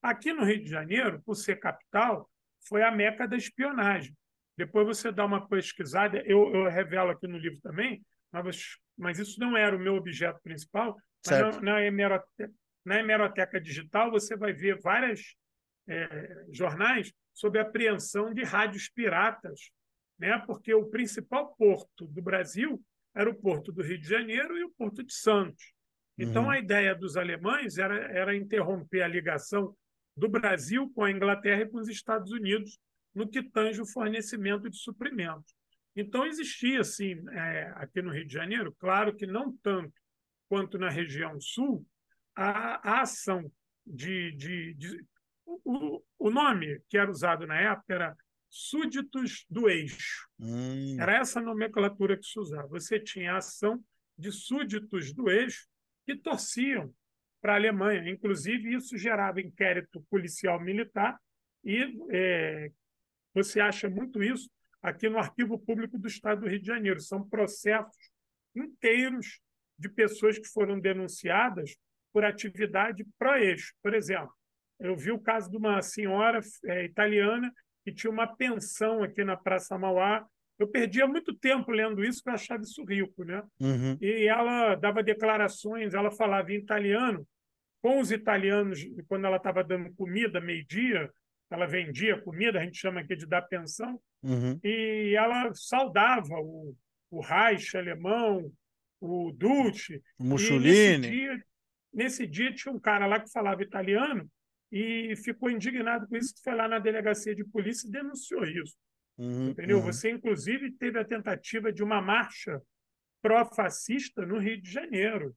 Aqui no Rio de Janeiro, por ser capital, foi a meca da espionagem. Depois você dá uma pesquisada, eu, eu revelo aqui no livro também, mas, mas isso não era o meu objeto principal. Mas na, na, hemeroteca, na hemeroteca digital você vai ver vários é, jornais sobre apreensão de rádios piratas, né? porque o principal porto do Brasil era o porto do Rio de Janeiro e o porto de Santos. Então, uhum. a ideia dos alemães era, era interromper a ligação do Brasil com a Inglaterra e com os Estados Unidos no que tange o fornecimento de suprimentos. Então, existia, assim, é, aqui no Rio de Janeiro, claro que não tanto quanto na região sul, a, a ação de. de, de o, o, nome que era usado na época era súditos do eixo. Hum. Era essa nomenclatura que se usava. Você tinha a ação de súditos do eixo que torciam para a Alemanha. Inclusive, isso gerava inquérito policial militar e é, você acha muito isso aqui no Arquivo Público do Estado do Rio de Janeiro. São processos inteiros de pessoas que foram denunciadas por atividade pró-eixo. Por exemplo, eu vi o caso de uma senhora é, italiana que tinha uma pensão aqui na Praça Mauá. Eu perdia muito tempo lendo isso, porque eu achava isso rico, né? Uhum. E ela dava declarações, ela falava em italiano, com os italianos, quando ela estava dando comida, meio-dia, ela vendia comida, a gente chama aqui de dar pensão, uhum. e ela saudava o, o Reich alemão, o Duce. Mussolini. Nesse dia, nesse dia tinha um cara lá que falava italiano e ficou indignado com isso, foi lá na delegacia de polícia e denunciou isso. Uhum, entendeu? Uhum. Você, inclusive, teve a tentativa de uma marcha pró-fascista no Rio de Janeiro,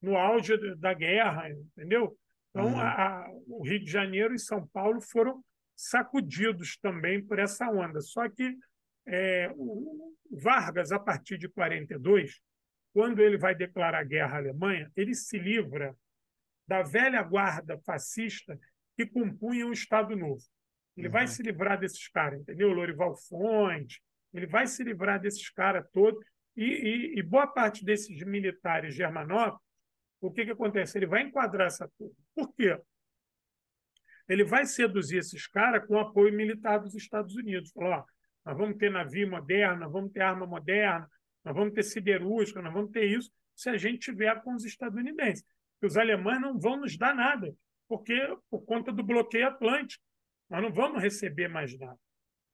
no auge da guerra, entendeu? Então, uhum. a, a, o Rio de Janeiro e São Paulo foram sacudidos também por essa onda. Só que é, o Vargas, a partir de 42, quando ele vai declarar guerra à Alemanha, ele se livra da velha guarda fascista que compunha o Estado Novo. Ele uhum. vai se livrar desses caras, entendeu? Lorival Fonte, ele vai se livrar desses caras todos. E, e, e, boa parte desses militares germanóficos, o que, que acontece? Ele vai enquadrar essa turma. Por quê? Ele vai seduzir esses caras com apoio militar dos Estados Unidos. Falar, ó, nós vamos ter navio moderno, nós vamos ter arma moderna, nós vamos ter siderúrgica, nós vamos ter isso, se a gente tiver com os estadunidenses. Que os alemães não vão nos dar nada, porque por conta do bloqueio atlântico, nós não vamos receber mais nada.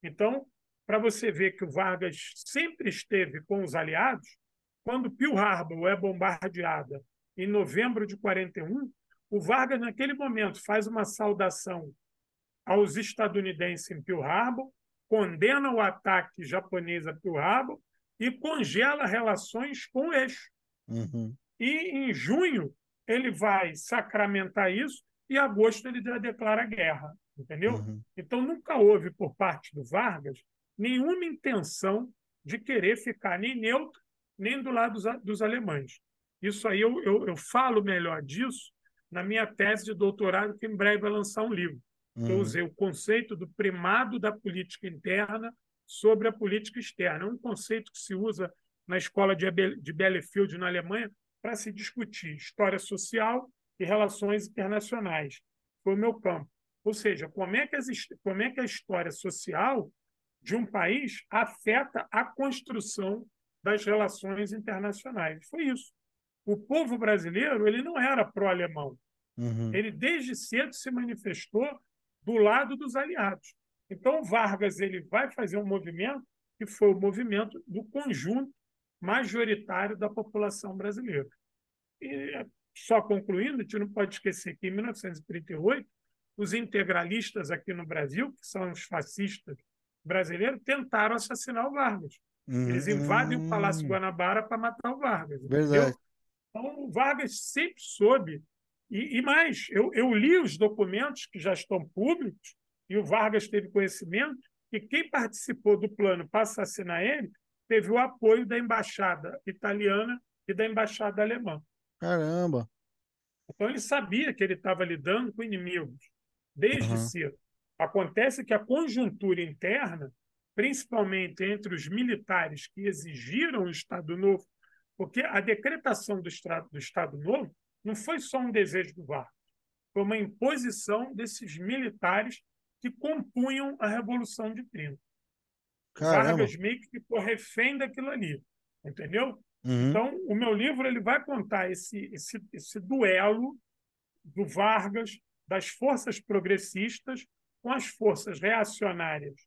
Então, para você ver que o Vargas sempre esteve com os aliados, quando Pearl Harbor é bombardeada em novembro de 41, o Vargas, naquele momento, faz uma saudação aos estadunidenses em Pearl Harbor, condena o ataque japonês a Pearl Harbor e congela relações com o eixo. Uhum. E em junho ele vai sacramentar isso e em agosto ele já declara guerra, entendeu? Uhum. Então nunca houve por parte do Vargas nenhuma intenção de querer ficar nem neutro nem do lado dos, dos alemães. Isso aí eu, eu, eu, falo melhor disso na minha tese de doutorado, que em breve vai lançar um livro. Uhum. Eu usei o conceito do primado da política interna sobre a política externa. É um conceito que se usa na escola de Bielefeld, na Alemanha, para se discutir história social e relações internacionais. Foi o meu campo. Ou seja, como é que, as, como é que a história social de um país afeta a construção das relações internacionais. Foi isso. O povo brasileiro ele não era pró-alemão. Uhum. Ele desde cedo se manifestou do lado dos aliados. Então, Vargas ele vai fazer um movimento que foi o movimento do conjunto majoritário da população brasileira. E, só concluindo, a gente não pode esquecer que em 1938, os integralistas aqui no Brasil, que são os fascistas brasileiros, tentaram assassinar o Vargas. Uhum. Eles invadem o Palácio Guanabara para matar o Vargas. Verdade. Então, o Vargas sempre soube. E, e mais, eu, eu li os documentos que já estão públicos e o Vargas teve conhecimento que quem participou do plano para assassinar ele teve o apoio da embaixada italiana e da embaixada alemã. Caramba! Então ele sabia que ele estava lidando com inimigos desde uhum. cedo. Acontece que a conjuntura interna, principalmente entre os militares que exigiram o Estado Novo, porque a decretação do Estado, do Estado Novo não foi só um desejo do Vargas, foi uma imposição desses militares que compunham a Revolução de 30. Caramba. Vargas meio que ficou refém daquilo ali, entendeu? Uhum. Então, o meu livro ele vai contar esse, esse, esse duelo do Vargas, das forças progressistas com as forças reacionárias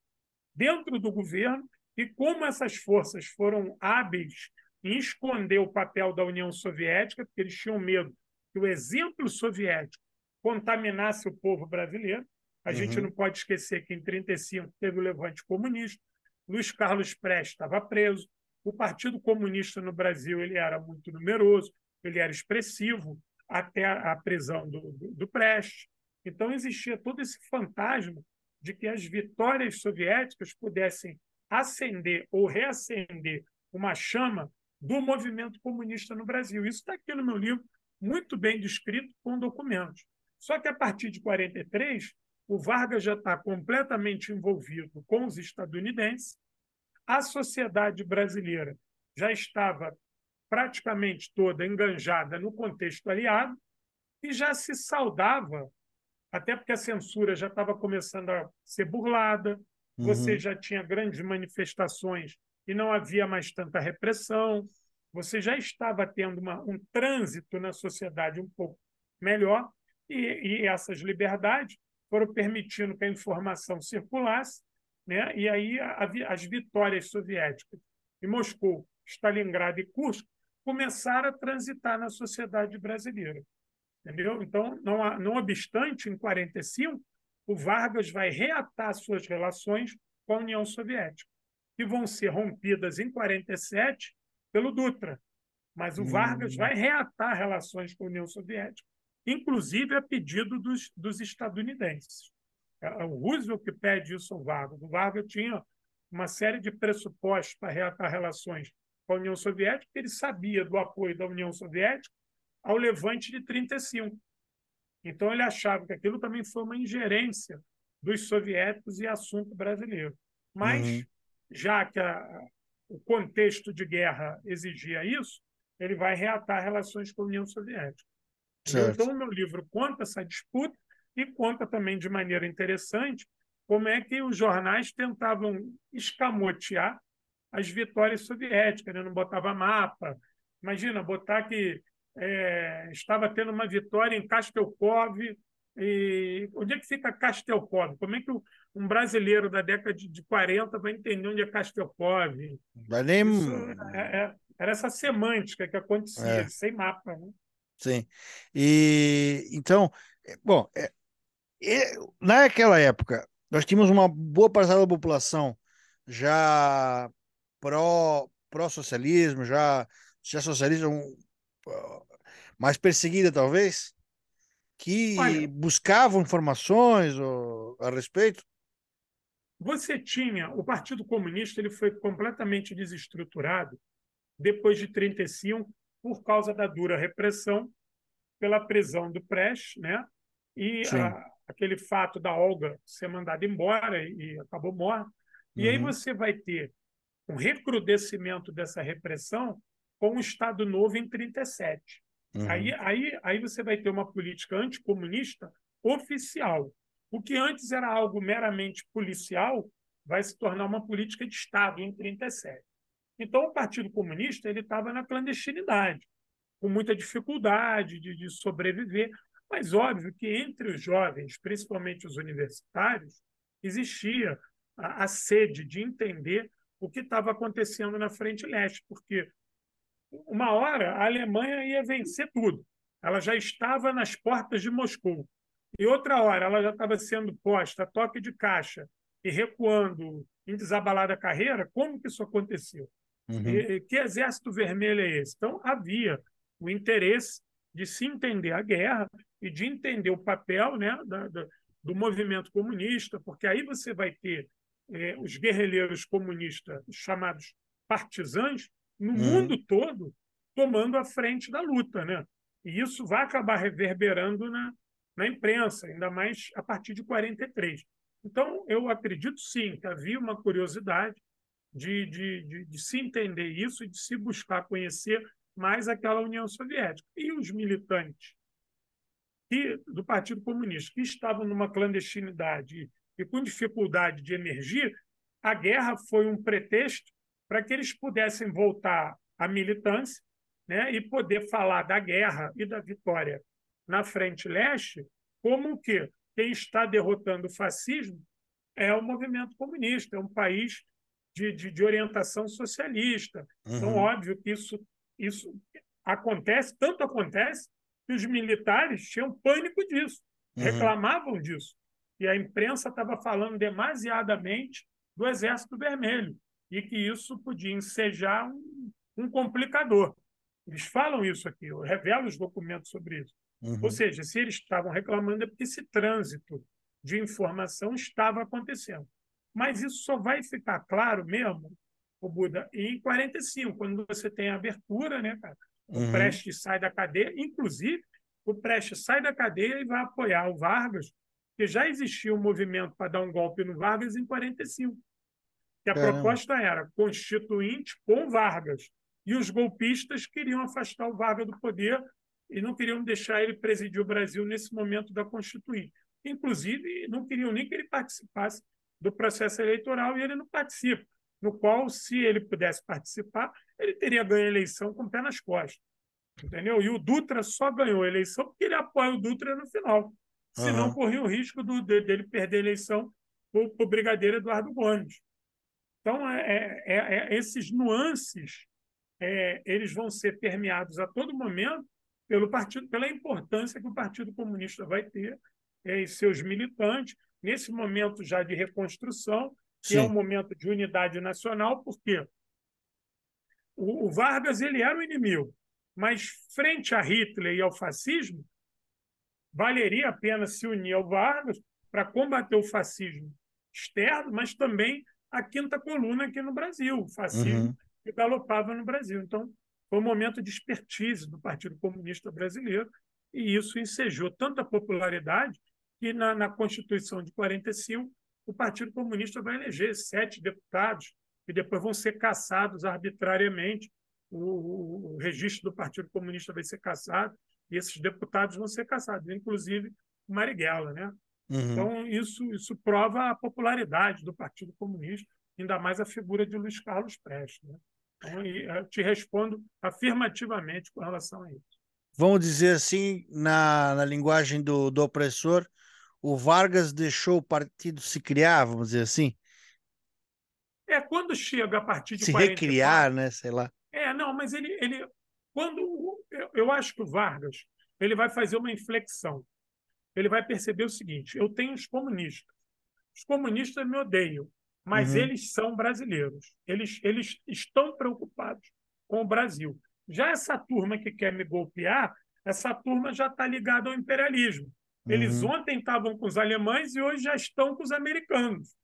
dentro do governo e como essas forças foram hábeis em esconder o papel da União Soviética, porque eles tinham medo que o exemplo soviético contaminasse o povo brasileiro, a uhum. gente não pode esquecer que em 1935 teve o levante comunista, Luiz Carlos Prestes estava preso, o Partido Comunista no Brasil ele era muito numeroso, ele era expressivo até a prisão do, do, do. Então existia todo esse fantasma de que as vitórias soviéticas pudessem acender ou reacender uma chama do movimento comunista no Brasil. Isso está aqui no meu livro, muito bem descrito com documentos. Só que a partir de 43, o Vargas já está completamente envolvido com os estadunidenses, a sociedade brasileira já estava praticamente toda enganjada no contexto aliado e já se saudava até porque a censura já estava começando a ser burlada, uhum. você já tinha grandes manifestações e não havia mais tanta repressão, você já estava tendo uma, um trânsito na sociedade um pouco melhor, e, e essas liberdades foram permitindo que a informação circulasse, né? e aí a, a, as vitórias soviéticas em Moscou, Stalingrado e Kursk começaram a transitar na sociedade brasileira. Entendeu? Então, não, não obstante, em 45, o Vargas vai reatar suas relações com a União Soviética, que vão ser rompidas em 47 pelo Dutra. Mas o Vargas hum. vai reatar relações com a União Soviética, inclusive a pedido dos, dos estadunidenses. É, é o Roosevelt que pede isso ao Vargas. O Vargas tinha uma série de pressupostos para reatar relações com a União Soviética, ele sabia do apoio da União Soviética ao levante de 35. Então ele achava que aquilo também foi uma ingerência dos soviéticos e assunto brasileiro. Mas, uhum. já que a, o contexto de guerra exigia isso, ele vai reatar relações com a União Soviética. Certo. Então, o meu livro conta essa disputa e conta também de maneira interessante como é que os jornais tentavam escamotear as vitórias soviéticas, né? não botava mapa. Imagina, botar que é, estava tendo uma vitória em Kastelkov. E onde é que fica Kastelkov? Como é que um brasileiro da década de 40 vai entender onde é Kastelkov? Vai nem... É, é, era essa semântica que acontecia, é. sem mapa. Né? Sim. E então, é, bom, é, naquela época, nós tínhamos uma boa parcela da população já pró, pró-socialismo, já, já socialista, um, mais perseguida talvez, que Olha, buscavam informações ou, a respeito? Você tinha, o Partido Comunista ele foi completamente desestruturado depois de 35 por causa da dura repressão pela prisão do Prestes, né? E a, aquele fato da Olga ser mandada embora e, e acabou morta. E uhum. aí você vai ter um recrudescimento dessa repressão com o Estado Novo em 37. Uhum. Aí, aí, aí você vai ter uma política anticomunista oficial. O que antes era algo meramente policial vai se tornar uma política de Estado em 37. Então, o Partido Comunista ele estava na clandestinidade, com muita dificuldade de, de sobreviver. Mas óbvio que entre os jovens, principalmente os universitários, existia a, a sede de entender o que estava acontecendo na frente leste, porque uma hora a Alemanha ia vencer tudo. Ela já estava nas portas de Moscou. E outra hora ela já estava sendo posta a toque de caixa e recuando em desabalada carreira. Como que isso aconteceu? Uhum. E, que exército vermelho é esse? Então havia o interesse de se entender a guerra e de entender o papel né, da, da, do movimento comunista, porque aí você vai ter é, os guerrilheiros comunistas chamados partisãs no uhum. mundo todo tomando a frente da luta, né? E isso vai acabar reverberando na, na imprensa, ainda mais a partir de 43. Então, eu acredito sim que havia uma curiosidade de, de, de, de se entender isso e de se buscar conhecer mais aquela União Soviética. E os militantes que, do Partido Comunista que estavam numa clandestinidade e com dificuldade de emergir, a guerra foi um pretexto para que eles pudessem voltar à militância né, e poder falar da guerra e da vitória na frente leste como que quem está derrotando o fascismo é o movimento comunista, é um país de, de, de orientação socialista. Então, uhum. Então, óbvio que isso, isso acontece, tanto acontece que os militares tinham pânico disso, uhum. reclamavam disso. E a imprensa estava falando demasiadamente do Exército Vermelho e que isso podia ensejar um, um complicador. Eles falam isso aqui, eu revelo os documentos sobre isso. Uhum. Ou seja, se eles estavam reclamando é porque esse trânsito de informação estava acontecendo. Mas isso só vai ficar claro mesmo, o Buda, em 45, quando você tem a abertura, né, cara? O uhum. Prestes sai da cadeia, inclusive, o Prestes sai da cadeia e vai apoiar o Vargas, que já existia um movimento para dar um golpe no Vargas em 45. Que a proposta era constituinte com Vargas. E os golpistas queriam afastar o Vargas do poder e não queriam deixar ele presidir o Brasil nesse momento da Constituinte. inclusive não queriam nem que ele participasse do processo eleitoral e ele não participa, no qual, se ele pudesse participar, ele teria ganho a eleição com o pé nas costas. Entendeu? E o Dutra só ganhou a eleição porque ele apoia o Dutra no final. Senão uhum. corria o risco do, de, dele perder a eleição para o brigadeiro Eduardo Gomes. Então, é, é, é, esses nuances é, eles vão ser permeados a todo momento pelo partido, pela importância que o Partido Comunista vai ter é, em seus militantes, nesse momento já de reconstrução, que Sim. é um momento de unidade nacional, porque o, o Vargas ele era o inimigo, mas frente a Hitler e ao fascismo, valeria a pena se unir ao Vargas para combater o fascismo externo, mas também a quinta coluna aqui no Brasil, o fascismo uhum. que galopava no Brasil. Então, foi um momento de expertise do Partido Comunista Brasileiro e isso ensejou tanta popularidade que na, na Constituição de 45 o Partido Comunista vai eleger sete deputados que depois vão ser caçados arbitrariamente o, o, registro do Partido Comunista vai ser cassado e esses deputados vão ser cassados, inclusive o Marighella, né? Uhum. Então isso isso prova a popularidade do Partido Comunista, ainda mais a figura de Luiz Carlos Prestes, né? Então, eu te respondo afirmativamente com relação a isso. Vamos dizer assim, na, na linguagem do, do opressor, o Vargas deixou o partido se criar, vamos dizer assim? É, quando chega a partir de se 44, recriar, né? Sei lá. É, não, mas ele, ele quando eu, acho que o Vargas ele vai fazer uma inflexão. Ele vai perceber o seguinte: eu tenho os comunistas. Os comunistas me odeiam, mas uhum. eles são brasileiros. Eles, eles estão preocupados com o Brasil. Já essa turma que quer me golpear, essa turma já está ligada ao imperialismo. Eles uhum. ontem estavam com os alemães e hoje já estão com os americanos.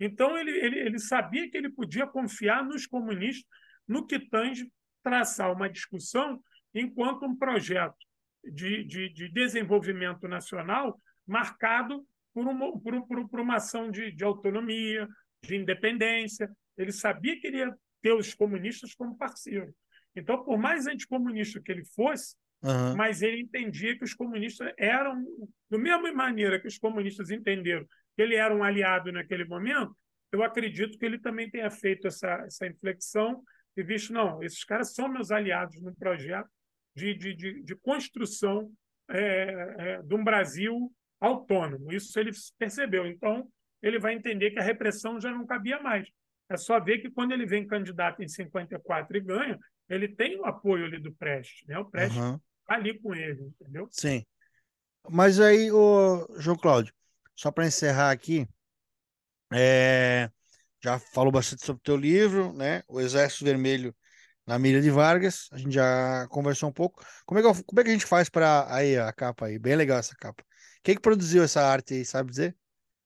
Então, ele, ele, ele sabia que ele podia confiar nos comunistas no que tange traçar uma discussão enquanto um projeto de, de, de desenvolvimento nacional marcado por uma, por, por, por uma ação de, de autonomia, de independência. Ele sabia que iria ter os comunistas como parceiro. Então, por mais anticomunista que ele fosse, uhum. mas ele entendia que os comunistas eram, da mesma maneira que os comunistas entenderam que ele era um aliado naquele momento, eu acredito que ele também tenha feito essa, essa inflexão e visto, não, esses caras são meus aliados no projeto de, de, de, de construção é, é, de um Brasil autônomo. Isso ele percebeu. Então, ele vai entender que a repressão já não cabia mais. É só ver que quando ele vem candidato em 54 e ganha, ele tem o apoio ali do Prestes, né? O Prestes uhum. tá ali com ele, entendeu? Sim. Mas aí, o João Cláudio, só para encerrar aqui, é já falou bastante sobre o teu livro, né? O Exército Vermelho na Mira de Vargas. A gente já conversou um pouco. Como é que, como é que a gente faz para aí a capa aí? Bem legal essa capa. Quem que produziu essa arte aí, sabe dizer?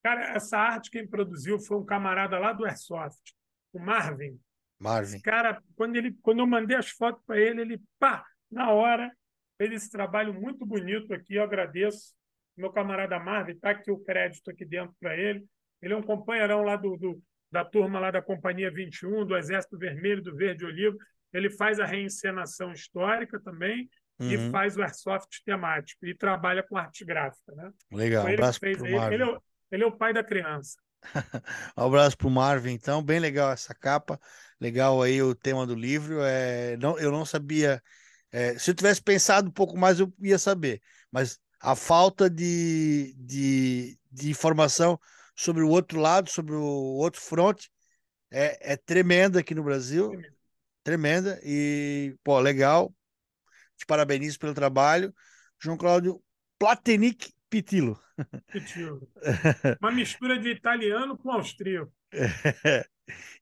Cara, essa arte quem produziu foi um camarada lá do Airsoft, o Marvin. Marvin. Esse cara, quando ele, quando eu mandei as fotos para ele, ele pá, na hora fez esse trabalho muito bonito aqui. Eu agradeço. Meu camarada Marvin, tá aqui o crédito aqui dentro para ele. Ele é um companheirão lá do, do da turma lá da Companhia 21, do Exército Vermelho, do Verde Olivo. Ele faz a reencenação histórica também uhum. e faz o airsoft temático e trabalha com arte gráfica. Né? Legal, um abraço para o Marvin. Ele, é, ele é o pai da criança. um abraço para o Marvin, então, bem legal essa capa, legal aí o tema do livro. É, não, eu não sabia, é, se eu tivesse pensado um pouco mais, eu ia saber, mas a falta de, de, de informação sobre o outro lado, sobre o outro fronte, é, é tremenda aqui no Brasil. Tremenda. tremenda. E, pô, legal. Te parabenizo pelo trabalho. João Cláudio Platenic Pitilo. Pitilo. Uma mistura de italiano com austríaco.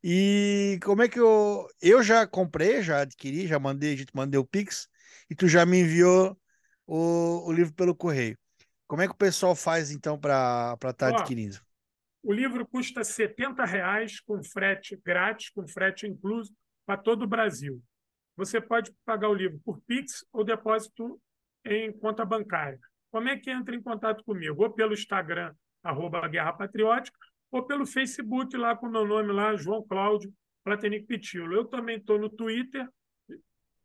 E como é que eu. Eu já comprei, já adquiri, já mandei, a gente mandei o Pix, e tu já me enviou o, o livro pelo correio. Como é que o pessoal faz então para estar tá adquirindo? O livro custa 70 reais com frete grátis, com frete incluso, para todo o Brasil. Você pode pagar o livro por Pix ou depósito em conta bancária. Como é que entra em contato comigo? Ou pelo Instagram, arroba Guerra Patriótica, ou pelo Facebook, lá com o meu nome lá, João Cláudio Platenic Pitilo. Eu também estou no Twitter,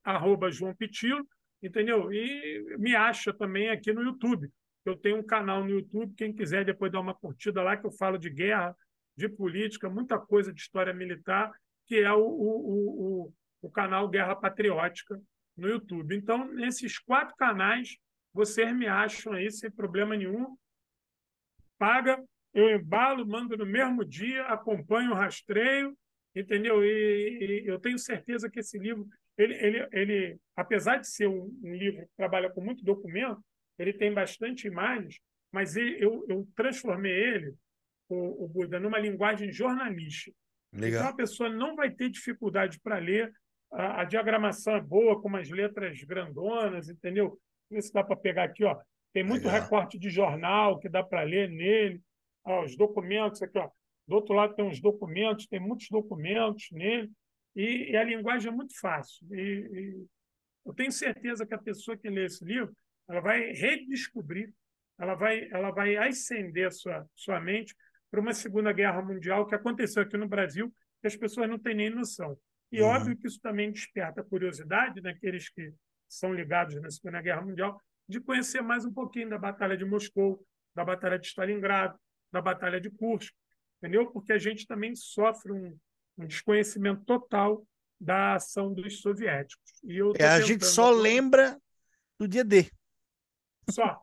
arroba João Pitilo, entendeu? E me acha também aqui no YouTube. Eu tenho um canal no YouTube, quem quiser depois dar uma curtida lá, que eu falo de guerra, de política, muita coisa de história militar, que é o, o, o, o canal Guerra Patriótica no YouTube. Então, nesses quatro canais, vocês me acham aí sem problema nenhum. Paga, eu embalo, mando no mesmo dia, acompanho o rastreio, entendeu? E, e eu tenho certeza que esse livro, ele, ele, ele apesar de ser um, um livro que trabalha com muito documento, ele tem bastante imagens, mas ele, eu, eu transformei ele, o, o Buda, numa linguagem jornalística. Legal. Então a pessoa não vai ter dificuldade para ler. A, a, diagramação é boa, com umas letras grandonas, entendeu? Vê se dá para pegar aqui, ó. Tem muito Legal. recorte de jornal que dá para ler nele. Ó, os documentos aqui, ó. Do outro lado tem uns documentos, tem muitos documentos nele. E, e a linguagem é muito fácil. E, e eu tenho certeza que a pessoa que lê esse livro ela vai redescobrir, ela vai, ela vai ascender sua, sua mente para uma Segunda Guerra Mundial que aconteceu aqui no Brasil, que as pessoas não têm nem noção. E uhum. óbvio que isso também desperta curiosidade naqueles que são ligados na Segunda Guerra Mundial, de conhecer mais um pouquinho da Batalha de Moscou, da Batalha de Stalingrado, da Batalha de Kursk, entendeu? Porque a gente também sofre um, um desconhecimento total da ação dos soviéticos. E eu é, a gente só lembra do dia D. Só.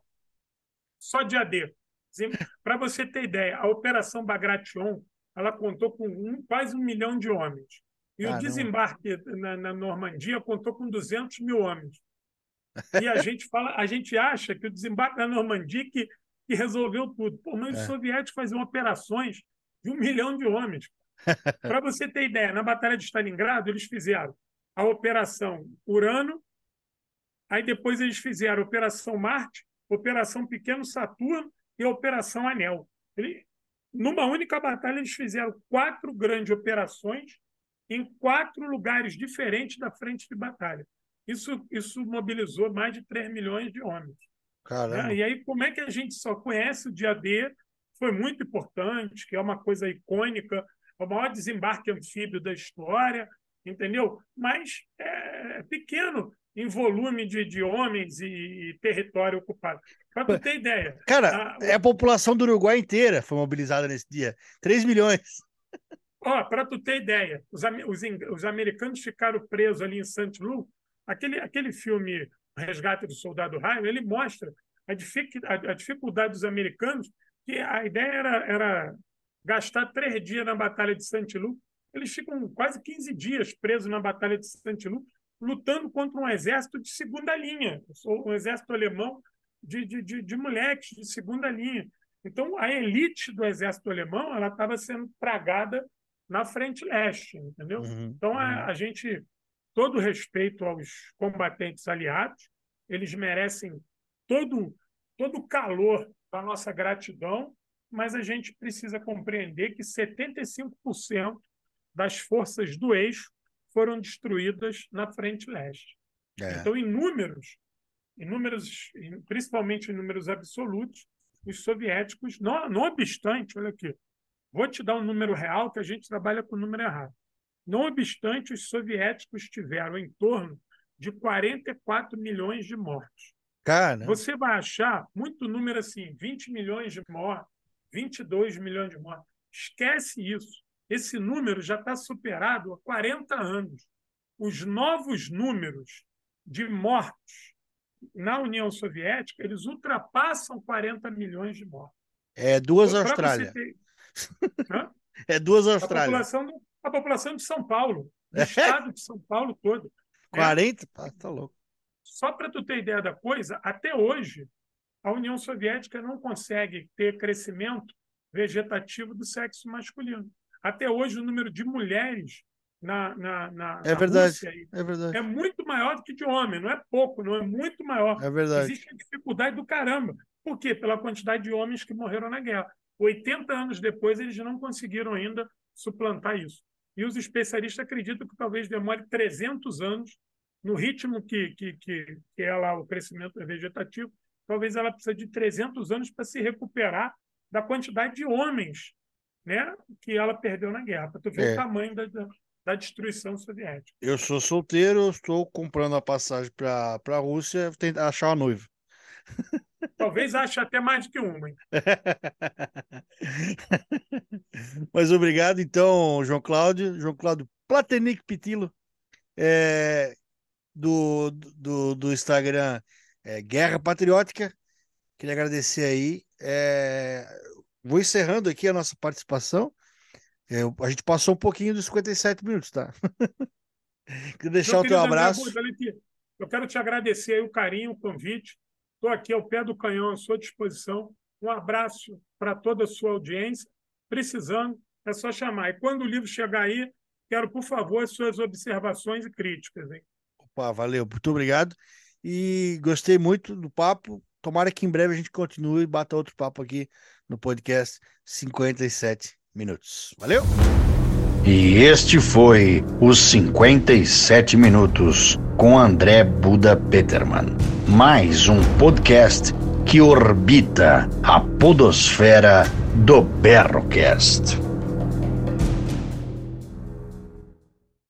Só dia D. Para você ter ideia, a Operação Bagration ela contou com um, quase um milhão de homens. E o desembarque na, na, Normandia contou com 200 mil homens. E a gente fala, a gente acha que o desembarque na Normandia que, que resolveu tudo. Pô, mas é. os soviéticos faziam operações de um milhão de homens. Para você ter ideia, na Batalha de Stalingrado, eles fizeram a Operação Urano, aí depois eles fizeram Operação Marte, Operação Pequeno Saturno e Operação Anel. Ele, numa única batalha, eles fizeram quatro grandes operações em quatro lugares diferentes da frente de batalha. Isso, isso mobilizou mais de 3 milhões de homens. Né? E aí, como é que a gente só conhece o dia D? Foi muito importante, que é uma coisa icônica, é o maior desembarque anfíbio da história, entendeu? Mas é pequeno em volume de, de homens e, território ocupado. Para tu ter ideia. Cara, a, é a população do Uruguai inteira foi mobilizada nesse dia. 3 milhões. Ó, para tu ter ideia, os, os, os, americanos ficaram presos ali em St. Louis. Aquele, aquele filme Resgate do Soldado Ryan, ele mostra a, dific, a, a dificuldade dos americanos, que a ideia era, era gastar três dias na Batalha de St. Louis. Eles ficam quase 15 dias presos na Batalha de St. Louis, lutando contra um exército de segunda linha, um exército alemão de, de, de, de moleques de segunda linha. Então, a elite do exército alemão ela estava sendo tragada na frente leste, entendeu? Uhum, então, a, uhum. a, gente, todo respeito aos combatentes aliados, eles merecem todo todo o calor da nossa gratidão, mas a gente precisa compreender que 75% das forças do eixo foram destruídas na frente leste. É. Então, em números, em números, principalmente em números absolutos, os soviéticos, não, não obstante, olha aqui, vou te dar um número real que a gente trabalha com o número errado. Não obstante, os soviéticos tiveram em torno de 44 milhões de mortos. Cara. Você vai achar muito número assim, 20 milhões de mortos, 22 milhões de mortos. Esquece isso. Esse número já está superado há 40 anos. Os novos números de mortos na União Soviética, eles ultrapassam 40 milhões de mortos. É duas então, Austrália. Ter... é duas Austrália. A população, a população de São Paulo, do é? estado de São Paulo todo. 40? Né? Tá, louco. Só para tu ter ideia da coisa, até hoje, a União Soviética não consegue ter crescimento vegetativo do sexo masculino. Até hoje, o número de mulheres na, na, na, é na verdade, é verdade. É muito maior do que de homem, não é pouco, não é muito maior. É verdade. Existe a dificuldade do caramba. Por quê? Pela quantidade de homens que morreram na guerra. 80 anos depois, eles não conseguiram ainda suplantar isso. E os especialistas acreditam que talvez demore 300 anos, no ritmo que, que, que, que é lá o crescimento vegetativo, talvez ela precise de 300 anos para se recuperar da quantidade de homens né, que ela perdeu na guerra, para tu ver é. o tamanho da, da destruição soviética. Eu sou solteiro, estou comprando a passagem para a Rússia, tentar achar uma noiva. Talvez ache até mais do que uma. Hein? Mas obrigado, então, João Cláudio. João Cláudio Platenic Pitilo, é, do, do, do Instagram é, Guerra Patriótica. Queria agradecer aí. É, vou encerrando aqui a nossa participação. É, a gente passou um pouquinho dos 57 minutos, tá? Queria deixar o teu abraço. eu quero te agradecer o carinho, o convite. Estou aqui ao pé do canhão à sua disposição. Um abraço para toda a sua audiência. Precisando, é só chamar. E quando o livro chegar aí, quero, por favor, as suas observações e críticas. Hein? Opa, valeu, muito obrigado. E gostei muito do papo. Tomara que em breve a gente continue e bata outro papo aqui no podcast 57 minutos. Valeu! E este foi os 57 minutos com André Buda Peterman. Mais um podcast que orbita a podosfera do Berrocast.